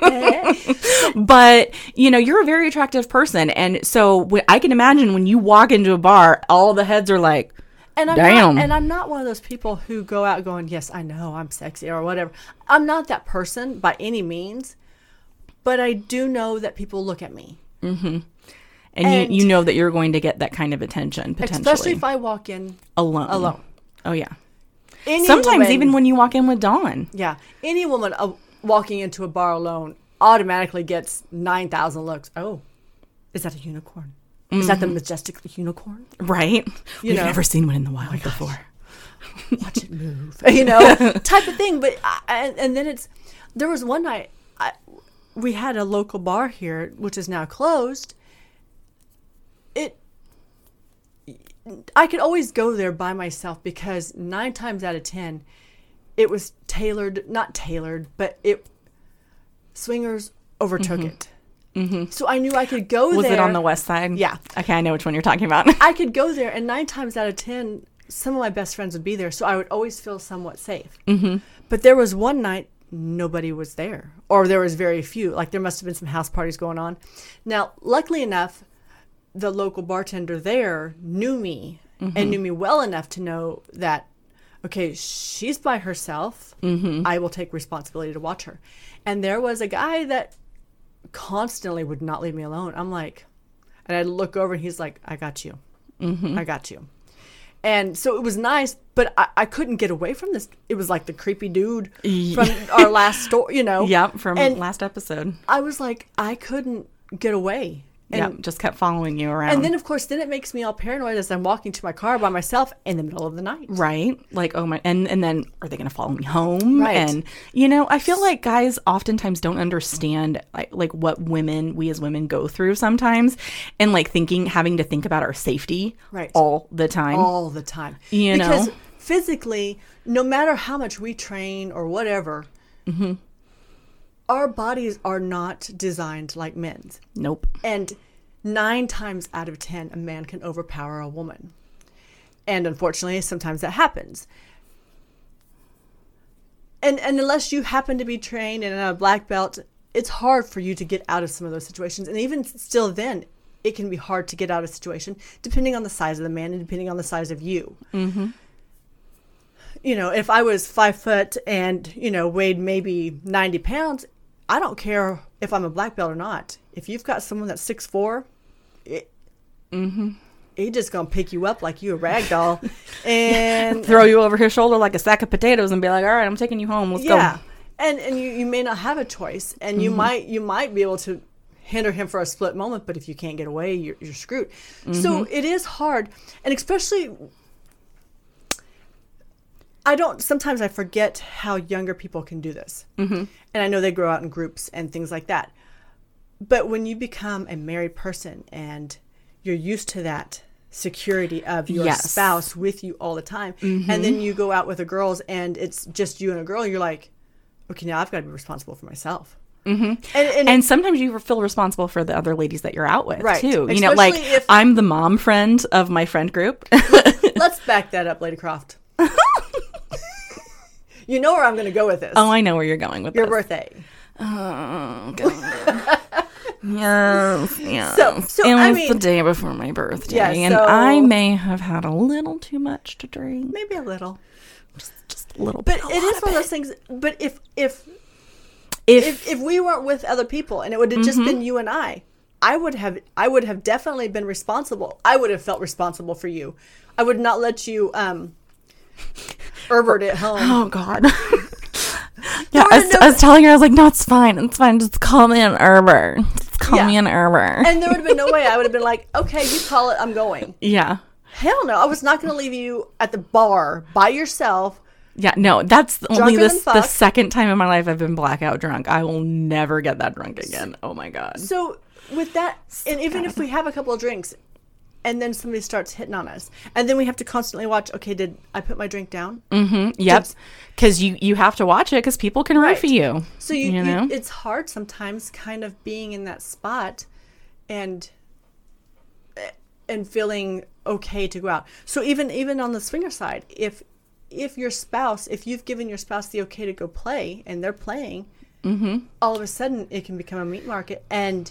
*laughs* but you know, you're a very attractive person, and so wh- I can imagine when you walk into a bar, all the heads are like, And I'm Damn. Not, and I'm not one of those people who go out going, "Yes, I know I'm sexy" or whatever. I'm not that person by any means, but I do know that people look at me, mm-hmm. And, And- you you know that you're going to get that kind of attention potentially especially if I walk in alone. alone. Oh yeah. Any Sometimes woman- even when you walk in with Don. yeah, any woman uh, walking into a bar alone automatically gets nine thousand looks. Oh, is that a unicorn? Is that the majestic unicorn? Right? We've know. never seen one in the wild before. *laughs* watch it move, *laughs* you know, type of thing. But I, and, and then it's there was one night I, we had a local bar here, which is now closed. It I could always go there by myself because nine times out of ten, it was tailored, not tailored, but it swingers overtook it. Mm-hmm. So I knew I could go Was there. it on the west side? Yeah. Okay, I know which one you're talking about. I could go there, and nine times out of ten, some of my best friends would be there, so I would always feel somewhat safe. Mm-hmm. But there was one night nobody was there, or there was very few. Like there must have been some house parties going on. Now, luckily enough, the local bartender there knew me and knew me well enough to know that okay, she's by herself. Mm-hmm. I will take responsibility to watch her. And there was a guy that constantly would not leave me alone. I'm like, and I'd look over and he's like, I got you. Mm-hmm. I got you. And so it was nice, but I, I couldn't get away from this. It was like the creepy dude from our last story, you know? *laughs* Yep, from And last episode. I was like, I couldn't get away. And, Yep, just kept following you around. and then, of course, then it makes me all paranoid as I'm walking to my car by myself in the middle of the night. right like oh my and and then are they gonna follow me home Right. and you know i feel like guys oftentimes don't understand like, like what women we as women go through sometimes and like thinking having to think about our safety Right. all the time all the time. You because know? physically, no matter how much we train or whatever, Mm-hmm. Our bodies are not designed like men's. nope And nine times out of ten, a man can overpower a woman. And unfortunately, sometimes that happens. And, and unless you happen to be trained and a black belt, it's hard for you to get out of some of those situations. And even still, then, it can be hard to get out of a situation depending on the size of the man and depending on the size of you. Mm-hmm. You know, if I was five foot and, you know, weighed maybe 90 pounds, I don't care if I'm a black belt or not. If you've got someone that's six four, it, Mm-hmm. he just gonna pick you up like you a rag doll, *laughs* and throw you over his shoulder like a sack of potatoes and be like all right i'm taking you home let's yeah, go and and you, you may not have a choice, and you might you might be able to hinder him for a split moment, but if you can't get away, you're, you're screwed. So it is hard, and especially. I don't. Sometimes I forget how younger people can do this, mm-hmm. and I know they grow out in groups and things like that. But when you become a married person and you're used to that security of your Yes. spouse with you all the time, and then you go out with the girls and it's just you and a girl, you're like, okay, now I've got to be responsible for myself. Mm-hmm. And, and, and sometimes you feel responsible for the other ladies that you're out with Right. too you know like if- i'm the mom friend of my friend group *laughs* let's back that up, Lady Croft. *laughs* you know where I'm going to go with this. oh i know where you're going with your this birthday. Oh, God. *laughs* yes, *laughs* yes. So- so, it was I the day before my birthday, Yeah, and so- I may have had a little too much to drink, Maybe a little. just a little But bit. a it is one of those things. But if if If- if if we weren't with other people and it would have just been you and I, I would have I would have definitely been responsible. I would have felt responsible for you. I would not let you um *laughs* Herbert at home. Oh God. *laughs* yeah, I was, no- I was telling her I was like, no, it's fine, it's fine. Just call me an Uber. Just call Yeah. me an Uber. And there would have been no way I would have been like, okay, you call it, I'm going. yeah, Hell no, I was not going to leave you at the bar by yourself. yeah. No, that's only this the second time in my life I've been blackout drunk. I will never get that drunk again. Oh my God. So with that, and even if we have a couple of drinks, and then somebody starts hitting on us, and then we have to constantly watch. Okay, did I put my drink down? mm-hmm Yep. Because you you have to watch it because people can Right. roofie you. So you, you you- know. it's hard sometimes, kind of being in that spot, and and feeling okay to go out. So even even on the swinger side, if if your spouse, if you've given your spouse the okay to go play and they're playing, Mm-hmm. all of a sudden it can become a meat market. And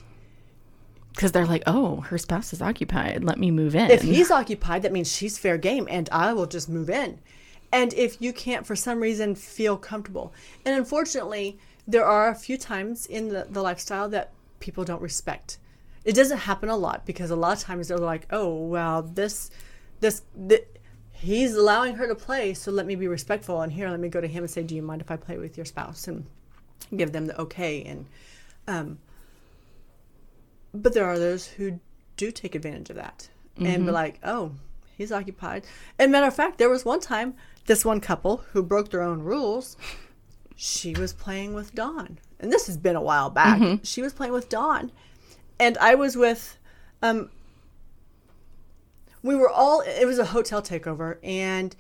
Because they're like, oh, her spouse is occupied. Let me move in. if he's occupied, that means she's fair game, and I will just move in. And if you can't, for some reason, feel comfortable, and unfortunately, there are a few times in the, the lifestyle that people don't respect. It doesn't happen a lot because a lot of times they're like, "Oh, well, this, this, th- he's allowing her to play, so let me be respectful." And here, let me go to him and say, "Do you mind if I play with your spouse?" and give them the okay. And um, but there are those who do take advantage of that and be like, oh, he's occupied. And matter of fact, there was one time this one couple who broke their own rules. She was playing with Don, and this has been a while back. She was playing with Don, and I was with. Um, we were all. It was a hotel takeover, and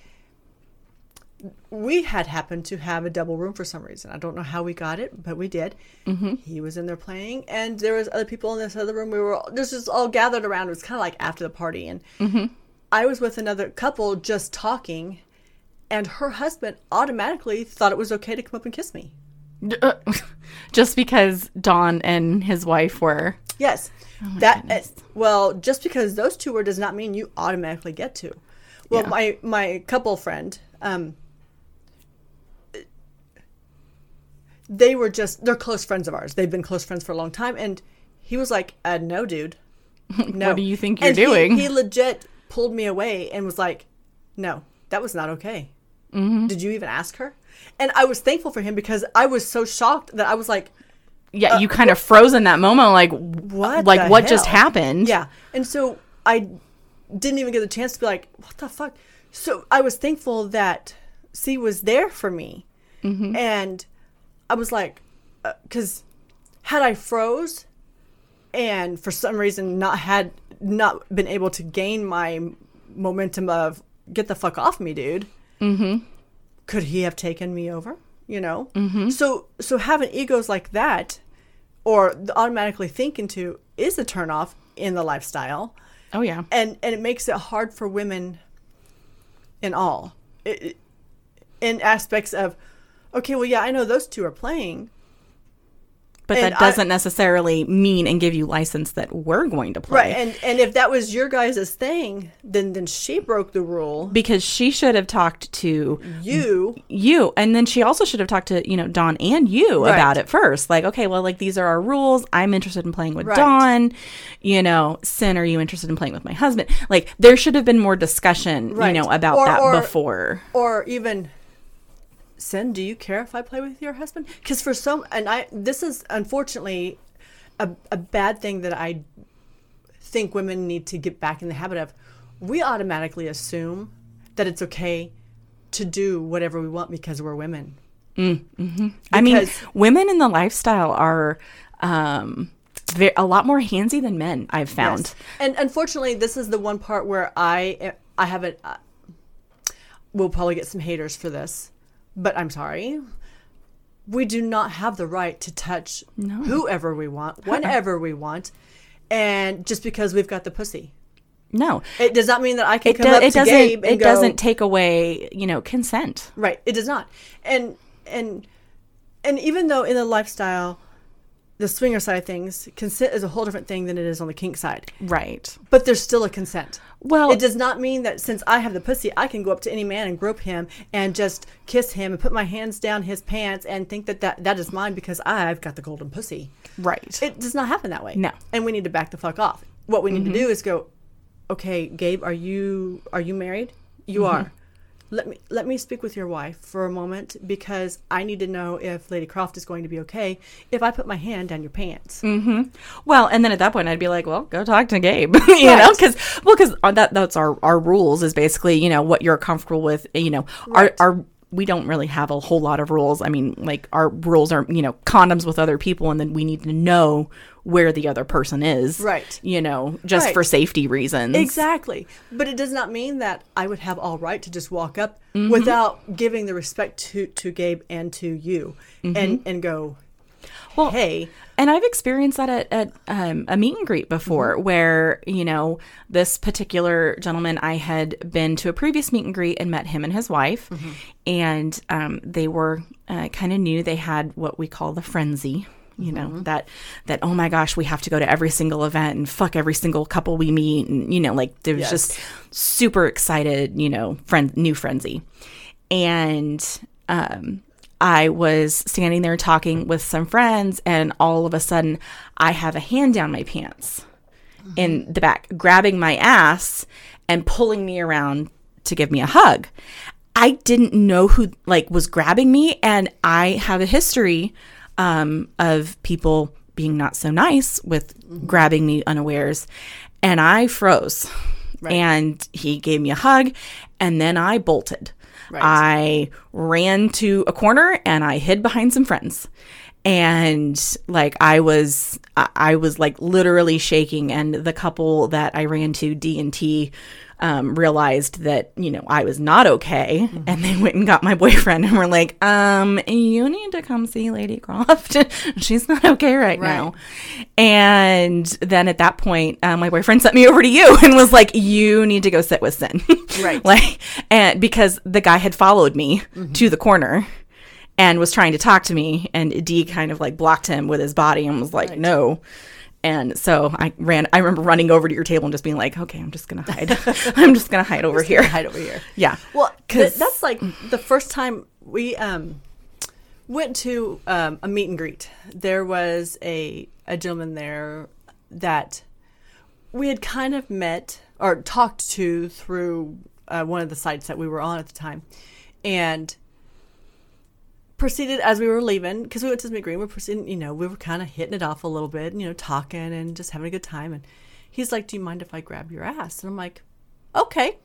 we had happened to have a double room for some reason. I don't know how we got it, but we did. Mm-hmm. He was in there playing, and there was other people in this other room. We were all, this was all gathered around. It was kind of like after the party, and I was with another couple just talking, and her husband automatically thought it was okay to come up and kiss me. *laughs* Just because Don and his wife were. Yes, that uh, well, just because those two were does not mean you automatically get to. Well, Yeah. my my couple friend, um, they were just they're close friends of ours. They've been close friends for a long time, and he was like, uh, "No, dude, *laughs* no." What do you think you're And doing? He, legit pulled me away and was like, "No, that was not okay. Mm-hmm. Did you even ask her?" And I was thankful for him because I was so shocked that I was like, Yeah, you kind of froze in that moment, like what Like what just happened? Yeah. And so I didn't even get the chance to be like, what the fuck? So I was thankful that C was there for me. Mm-hmm. And I was like, because had I froze and for some reason not had not been able to gain my momentum of get the fuck off me, dude. Mm-hmm. Could he have taken me over? You know. Mm-hmm. So so having egos like that, or the automatically thinking to is a turnoff in the lifestyle, Oh yeah. and and it makes it hard for women. In all, it- in aspects of, okay, well, yeah, I know those two are playing, But and that doesn't necessarily mean and give you license that we're going to play. right? And and if that was your guys' thing, then then she broke the rule. because she should have talked to You you and then she also should have talked to you know Don and you Right. about it first like okay well like these are our rules I'm interested in playing with Right. Don you know Sin are you interested in playing with my husband like there should have been more discussion Right. you know about Or- that or- before or even Sin, do you care if I play with your husband? Because for some, and I, this is unfortunately a, a bad thing that I think women need to get back in the habit of. We automatically assume that it's okay to do whatever we want because we're women. I mean women in the lifestyle are um a lot more handsy than men I've found Yes. And unfortunately, this is the one part where I I haven't. Uh, we'll probably get some haters for this, but I'm sorry. We do not have the right to touch whoever we want, *laughs* whenever we want, and just because we've got the pussy, no it does not mean that I can it, come do- up it to doesn't Gabe and it go, doesn't take away you know consent Right. It does not. And and and even though in the lifestyle the swinger side of things, consent is a whole different thing than it is on the kink side. Right. But there's still a consent. Well, It does not mean that since I have the pussy, I can go up to any man and grope him and just kiss him and put my hands down his pants and think that that, that is mine because I've got the golden pussy. right. It does not happen that way. No. Mm-hmm. And we need to back the fuck off. What we need to do is go, okay, Gabe, are you are you married? You Mm-hmm. are. Let me let me speak with your wife for a moment because I need to know if Lady Croft is going to be okay if I put my hand down your pants. Mm-hmm. Well, and then at that point, I'd be like, "Well, go talk to Gabe," *laughs* you know, because well, because uh, that that's our our rules is basically you know what you're comfortable with. You know, Right. our our we don't really have a whole lot of rules. I mean, like our rules are you know condoms with other people, and then we need to know where the other person is, Right. You know, just Right. for safety reasons. Exactly. But it does not mean that I would have all right to just walk up Mm-hmm. without giving the respect to, to Gabe and to you and, and go, Mm-hmm. Well, hey, And I've experienced that at, at um, a meet and greet before, where, you know, this particular gentleman, I had been to a previous meet and greet and met him and his wife. And um, they were uh, kind of new. They had what we call the frenzy. You know that that oh my gosh we have to go to every single event and fuck every single couple we meet and you know like there was Yes. just super excited you know friend new frenzy and um, I was standing there talking with some friends, and all of a sudden, I have a hand down my pants in the back, grabbing my ass and pulling me around to give me a hug. I didn't know who like was grabbing me, and I have a history um, of people being not so nice with grabbing me unawares, and I froze. And he gave me a hug, and then I bolted. I ran to a corner and I hid behind some friends. And like I was I- I was like literally shaking and the couple that I ran to D and T um, realized that you know I was not okay, and they went and got my boyfriend and were like, um, you need to come see Lady Croft. *laughs* She's not okay right, now. And then at that point, uh, my boyfriend sent me over to you *laughs* and was like, you need to go sit with Sin, *laughs* Right. like, and because the guy had followed me to the corner. And was trying to talk to me, and D kind of like blocked him with his body and was like, "No." And so I ran. I remember running over to your table and just being like, "Okay, I'm just gonna hide. *laughs* *laughs* I'm just gonna hide over here." hide over here. Yeah. Well, because th- that's like the first time we um, went to um, a meet and greet. There was a a gentleman there that we had kind of met or talked to through uh, one of the sites that we were on at the time, and proceeded as we were leaving because we went to the meet and. We were proceeding, you know, we were kind of hitting it off a little bit, you know, talking and just having a good time. And he's like, "Do you mind if I grab your ass?" And I'm like, "Okay."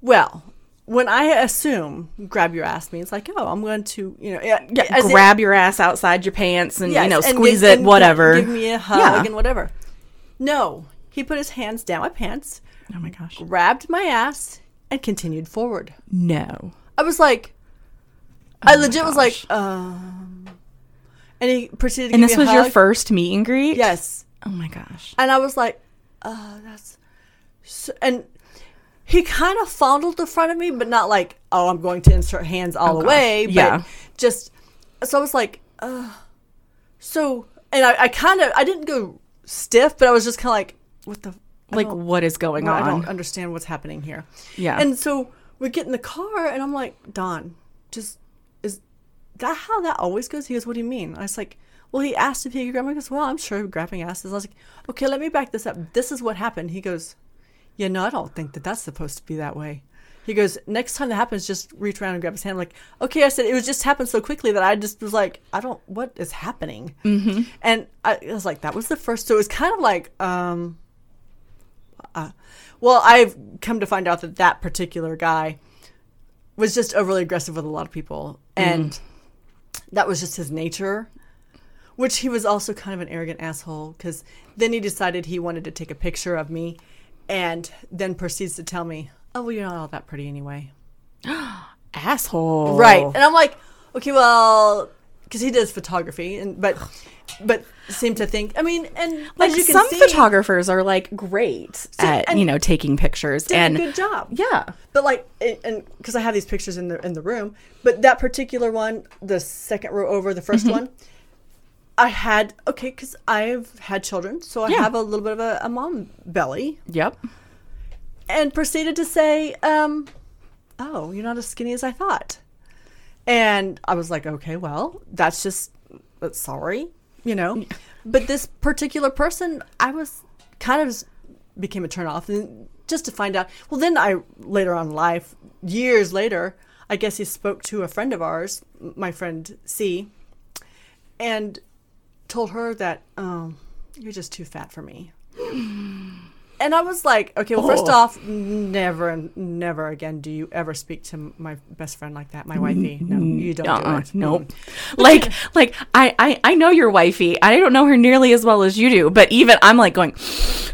Well, when I assume grab your ass means like, oh, I'm going to, you know, yeah, Yeah, grab your ass outside your pants and yes, you know and squeeze give- it, whatever. Give me a hug Yeah. and whatever. No, he put his hands down my pants, oh my gosh! grabbed my ass, and continued forward. No. I was like, I my legit was like, um, and he proceeded to And give this me a was your hug. first meet and greet. Yes, Oh my gosh. and I was like, oh, that's, so, and he kind of fondled the front of me, but not like, oh, I'm going to insert hands all the gosh. way, but Yeah. just, so I was like, uh, so, and I, I kind of, I didn't go stiff, but I was just kind of like, what the, I Like, don't- what is going on? I on? don't understand what's happening here. Yeah. And so we get in the car, and I'm like, Don, just that how that always goes? He goes, What do you mean? I was like, Well, he asked if he could grab me. He goes, Well, I'm sure grabbing asses. I was like, Okay, let me back this up. This is what happened. He goes, Yeah, no, I don't think that that's supposed to be that way. He goes, Next time that happens, just reach around and grab his hand. I'm like, okay, I said it was just happened so quickly that I just was like, I don't, what is happening? Mm-hmm. And I, I was like, that was the first. So it was kind of like, um, uh, well, I've come to find out that that particular guy was just overly aggressive with a lot of people, and that was just his nature. Which he was also kind of an arrogant asshole because then he decided he wanted to take a picture of me, and then proceeds to tell me, "Oh, well, you're not all that pretty anyway." *gasps* Asshole. Right. And I'm like, okay, well, because he does photography, and but but seem to think. I mean, and Like as you can some see, photographers are like great at you know taking pictures did and a good job. yeah. But like, and because I have these pictures in the in the room, but that particular one, the second row over, the 1st one, I had okay because I've had children, so I Yeah. have a little bit of a, a mom belly, Yep. and proceeded to say, um, "Oh, you're not as skinny as I thought," and I was like, "Okay, well, that's just uh, sorry, you know." But this particular person, I was kind of became a turnoff, and just to find out. Well, then I later on in life, years later, I guess he spoke to a friend of ours, my friend C, and told her that, um, you're just too fat for me. *gasps* *gasps* And I was like, okay, well, first Oh. off, never, never again do you ever speak to my best friend like that, my wifey. No, you don't do Uh-uh, it. Mm. nope. like, *laughs* like I, I, I know your wifey. I don't know her nearly as well as you do, but even I'm like going,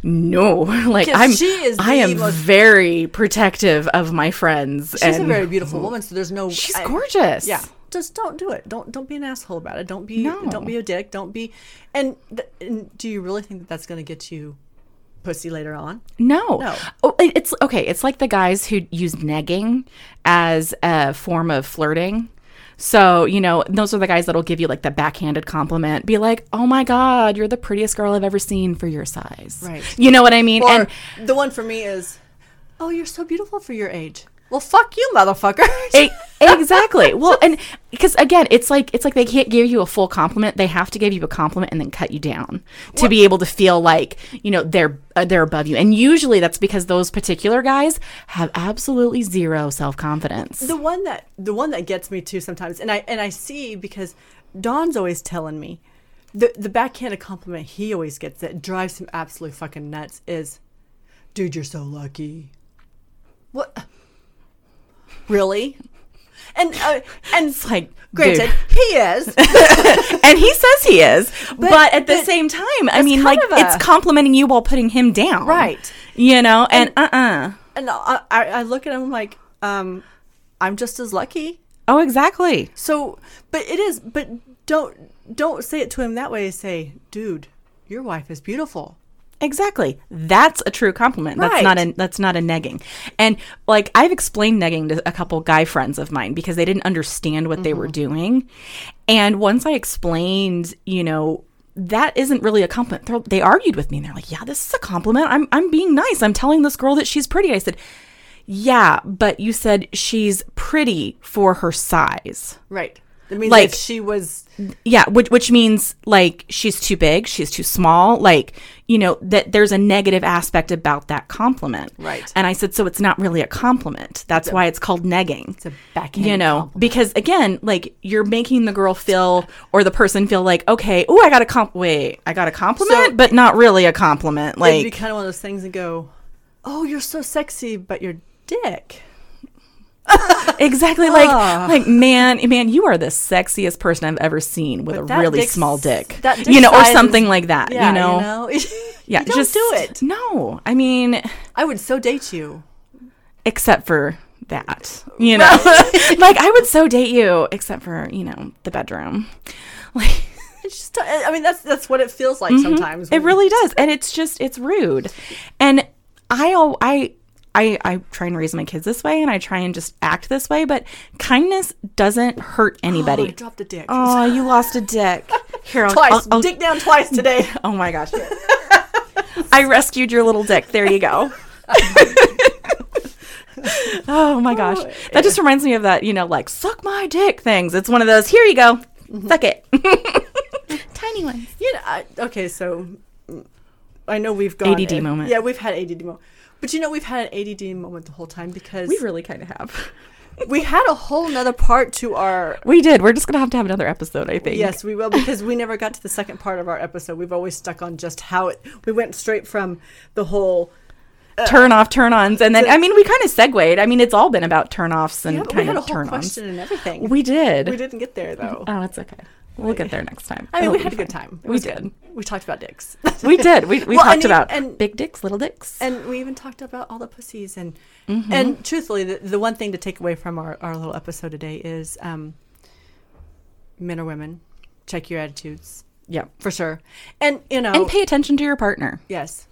no. *laughs* Like I'm, she is I am most- very protective of my friends. She's and a very beautiful woman, so there's no. she's I- gorgeous. Yeah, just don't do it. Don't don't be an asshole about it. Don't be No. don't be a dick. Don't be. And, th- and do you really think that that's going to get you pussy later on? No. No. Oh, it's okay. It's like the guys who use negging as a form of flirting. So, you know, those are the guys that'll give you like the backhanded compliment, be like, oh my God, you're the prettiest girl I've ever seen for your size. Right. You know what I mean? Or and the one for me is, oh, you're so beautiful for your age. Well, fuck you, motherfucker. *laughs* Exactly. Well, and because again, it's like it's like they can't give you a full compliment. They have to give you a compliment and then cut you down to be able to feel like you know they're uh, they're above you. And usually that's because those particular guys have absolutely zero self confidence. the one that the one that gets me too sometimes, and I and I see because Don's always telling me the the backhanded compliment he always gets that drives him absolutely fucking nuts is, dude, you're so lucky. What? Really? And uh, and It's like, granted, dude. he is. *laughs* and he says he is, but, at the but same time, I mean, like a- it's complimenting you while putting him down, Right. You know, and uh uh and I, I I look at him like, um, I'm just as lucky. oh, exactly. So, but it is. But don't don't say it to him that way. Say, dude, your wife is beautiful. Exactly. That's a true compliment. That's not a that's not a negging. And like I've explained negging to a couple guy friends of mine because they didn't understand what they were mm-hmm. doing. And once I explained, you know, that isn't really a compliment. They're, they argued with me and they're like, "Yeah, this is a compliment. I'm I'm being nice. I'm telling this girl that she's pretty." I said, "Yeah, but you said she's pretty for her size." Right. It means Like- she was Yeah, which which means like she's too big, she's too small, like, you know, that there's a negative aspect about that compliment. Right. And I said so it's not really a compliment. That's why it's called negging. It's a backhanded You know, compliment. because again, like you're making the girl feel or the person feel like, okay, oh, I got a comp wait, I got a compliment, So- but not really a compliment. it'd be Like kind of one of those things and go, oh, you're so sexy, but your dick. *laughs* exactly like Ah. like man, man, you are the sexiest person I've ever seen with But a really dick's- small dick. that dick you know, or size is- something like that. Yeah, you know? *laughs* *laughs* Yeah, You don't just do it. No, I mean, I would so date you. except for that, you know, like I would so date you, except for you know the bedroom. Like It's just, I mean, that's that's what it feels like sometimes. Mm-hmm. it really does, and it's just it's rude. And I I. I, I try and raise my kids this way and I try and just act this way, but kindness doesn't hurt Oh, I anybody. dropped a dick. Oh, you lost a dick. *laughs* Here, I'll, twice. I'll- I'll- dick down twice today. *laughs* oh my gosh. I rescued your little dick. There you go. *laughs* oh my oh, gosh. That just reminds me of that, you know, like suck my dick things. It's one of those, here you go. Mm-hmm. Suck it. Tiny ones. You know, I, okay, so I know we've got ADD moment. Yeah, we've had ADD moment, but you know we've had an ADD moment the whole time because We really kind of have. *laughs* we had a whole nother part to our. We did. We're just going to have to have another episode, I think. Yes, we will because we never got to the second part of our episode. We've always stuck on just how it. We went straight from the whole. Uh, turn off, turn ons. And then, I mean, we kind of segued. I mean, it's all been about turn offs and Yeah, kind of whole turn ons. question and everything. We did. we didn't get there though. Oh, it's okay. We'll get there next time. I mean, It'll we had a good time. It We did. good. We talked about dicks. We did. We, we *laughs* Well, talked and about and- big dicks, little dicks. and we even talked about all the pussies and Mm-hmm. and truthfully the, the one thing to take away from our, our little episode today is um men or women check your attitudes yeah. for sure and you know And pay attention to your partner. yes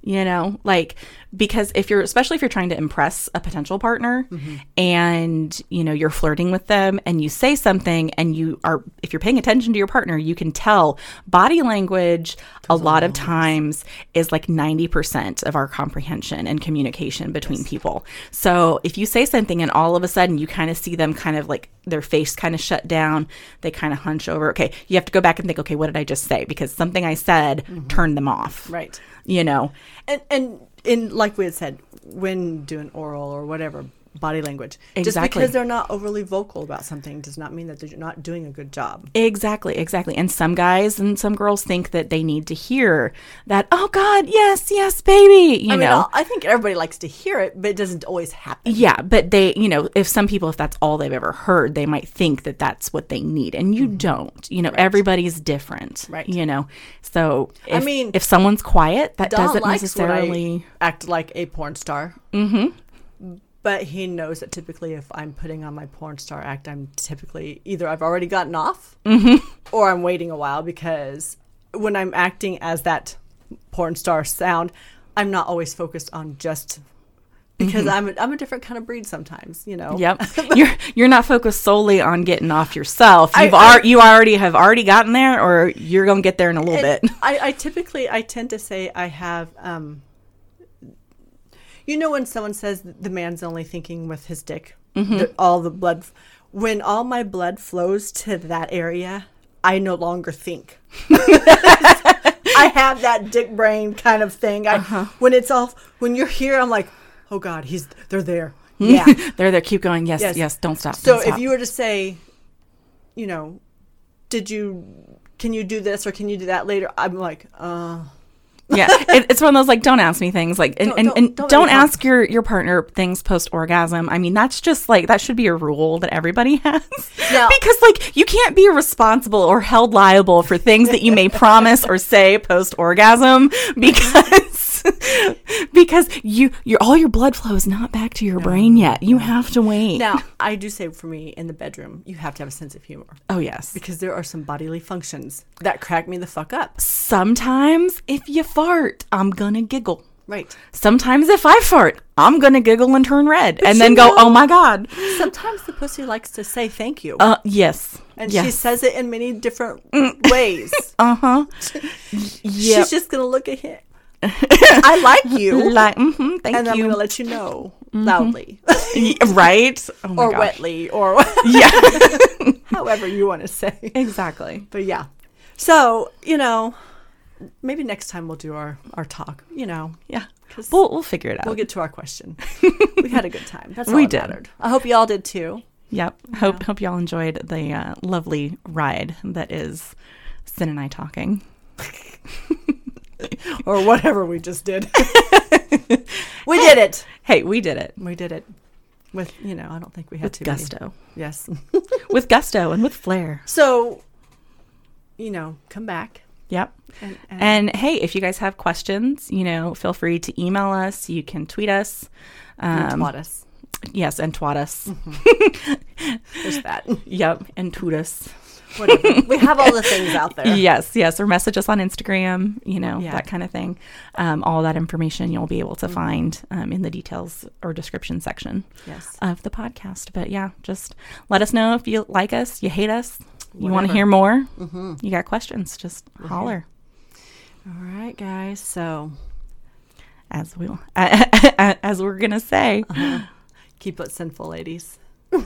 You know, like because if you're especially if you're trying to impress a potential partner Mm-hmm. and you know you're flirting with them and you say something and you are if you're paying attention to your partner you can tell body language a lot of times is like 90% of our comprehension and communication between people so if you say something and all of a sudden you kind of see them kind of like their face kind of shut down they kind of hunch over okay you have to go back and think okay what did i just say because something i said turned them off Mm-hmm. Right. you know And and in like we had said, when doing oral or whatever body language, just because they're not overly vocal about something does not mean that they're not doing a good job. Exactly, exactly. And some guys and some girls think that they need to hear that, oh God, yes, yes, baby. You I know? I'll- I think everybody likes to hear it, but it doesn't always happen. yeah, but they, you know, if some people, if that's all they've ever heard, they might think that that's what they need. And you don't. You know, everybody's different. Mm-hmm. Right. You know, so I mean, if someone's quiet, that Don doesn't likes when I necessarily. act like a porn star. Mm-hmm. But he knows that typically, if I'm putting on my porn star act, I'm typically either I've already gotten off, Mm-hmm. or I'm waiting a while because when I'm acting as that porn star sound, I'm not always focused on just because I'm a, I'm a different kind of breed sometimes, you know. Mm-hmm. Yep, *laughs* you're you're not focused solely on getting off yourself. You've I- ar- you already have already gotten there, or you're gonna get there in a little bit. I, I typically I tend to say I have um you know when someone says the man's only thinking with his dick the, all the blood when all my blood flows to that area I no longer think *laughs* I have that dick brain kind of thing I when it's all when you're here I'm like oh god he's they're there *laughs* yeah They're there. Keep going. Yes, Yes. yes. Don't stop. so don't if you were to say, you know, did you, can you do this or can you do that later? I'm like, uh, yeah, *laughs* it, it's one of those like don't ask me things like and Don't- and, don't- and don't don't, let me talk. ask your your partner things post orgasm. I mean that's just like that should be a rule that everybody *laughs* has Now- because like you can't be responsible or held liable for things that you may promise or say post orgasm *laughs* because *laughs* because you your all your blood flow is not back to your brain yet. You have to wait. now *laughs* I do say for me in the bedroom, you have to have a sense of humor Oh yes. because there are some bodily functions that crack me the fuck up. Sometimes if you fart, I'm gonna giggle. Right. Sometimes if I fart, I'm gonna giggle and turn red and then you go, "Oh my god!" Sometimes the pussy likes to say thank you. Uh, yes, and yes. she says it in many different ways. "Uh huh." yeah, She's just going to look at him. I like you. *laughs* like, mm-hmm, thank and I'm going to let you know loudly Y- right? Oh or gosh. wetly or *laughs* Yeah, *laughs* however you want to say. exactly. But yeah. So, you know, maybe next time we'll do our, our talk, you know. yeah, we'll we'll figure it out. we'll get to our question. we had a good time. That's all We did. mattered. I hope you all did too. yep. Hope hope y'all enjoyed the uh, lovely ride that is Sin and I talking. *laughs* Or whatever we just did. *laughs* we did it. Hey, we did it We did it. With, you know, I don't think we had with too many- gusto, Yes. *laughs* with gusto, and with flair. So, you know, come back. Yep. And, and, And hey, if you guys have questions, you know, feel free to email us. You can tweet us. and Um, twat us. yes, and twat us. There's that. Yep, and toot us. Whatever. we have all the things out there. Yes, yes, or message us on Instagram. You know Yeah. that kind of thing. Um, all that information you'll be able to find um, in the details or description section Yes. of the podcast. But yeah, just let us know if you like us, you hate us, you want to hear more, you got questions, just holler. All right, guys. So As we *laughs* as we're gonna say. keep it sinful, ladies. *laughs*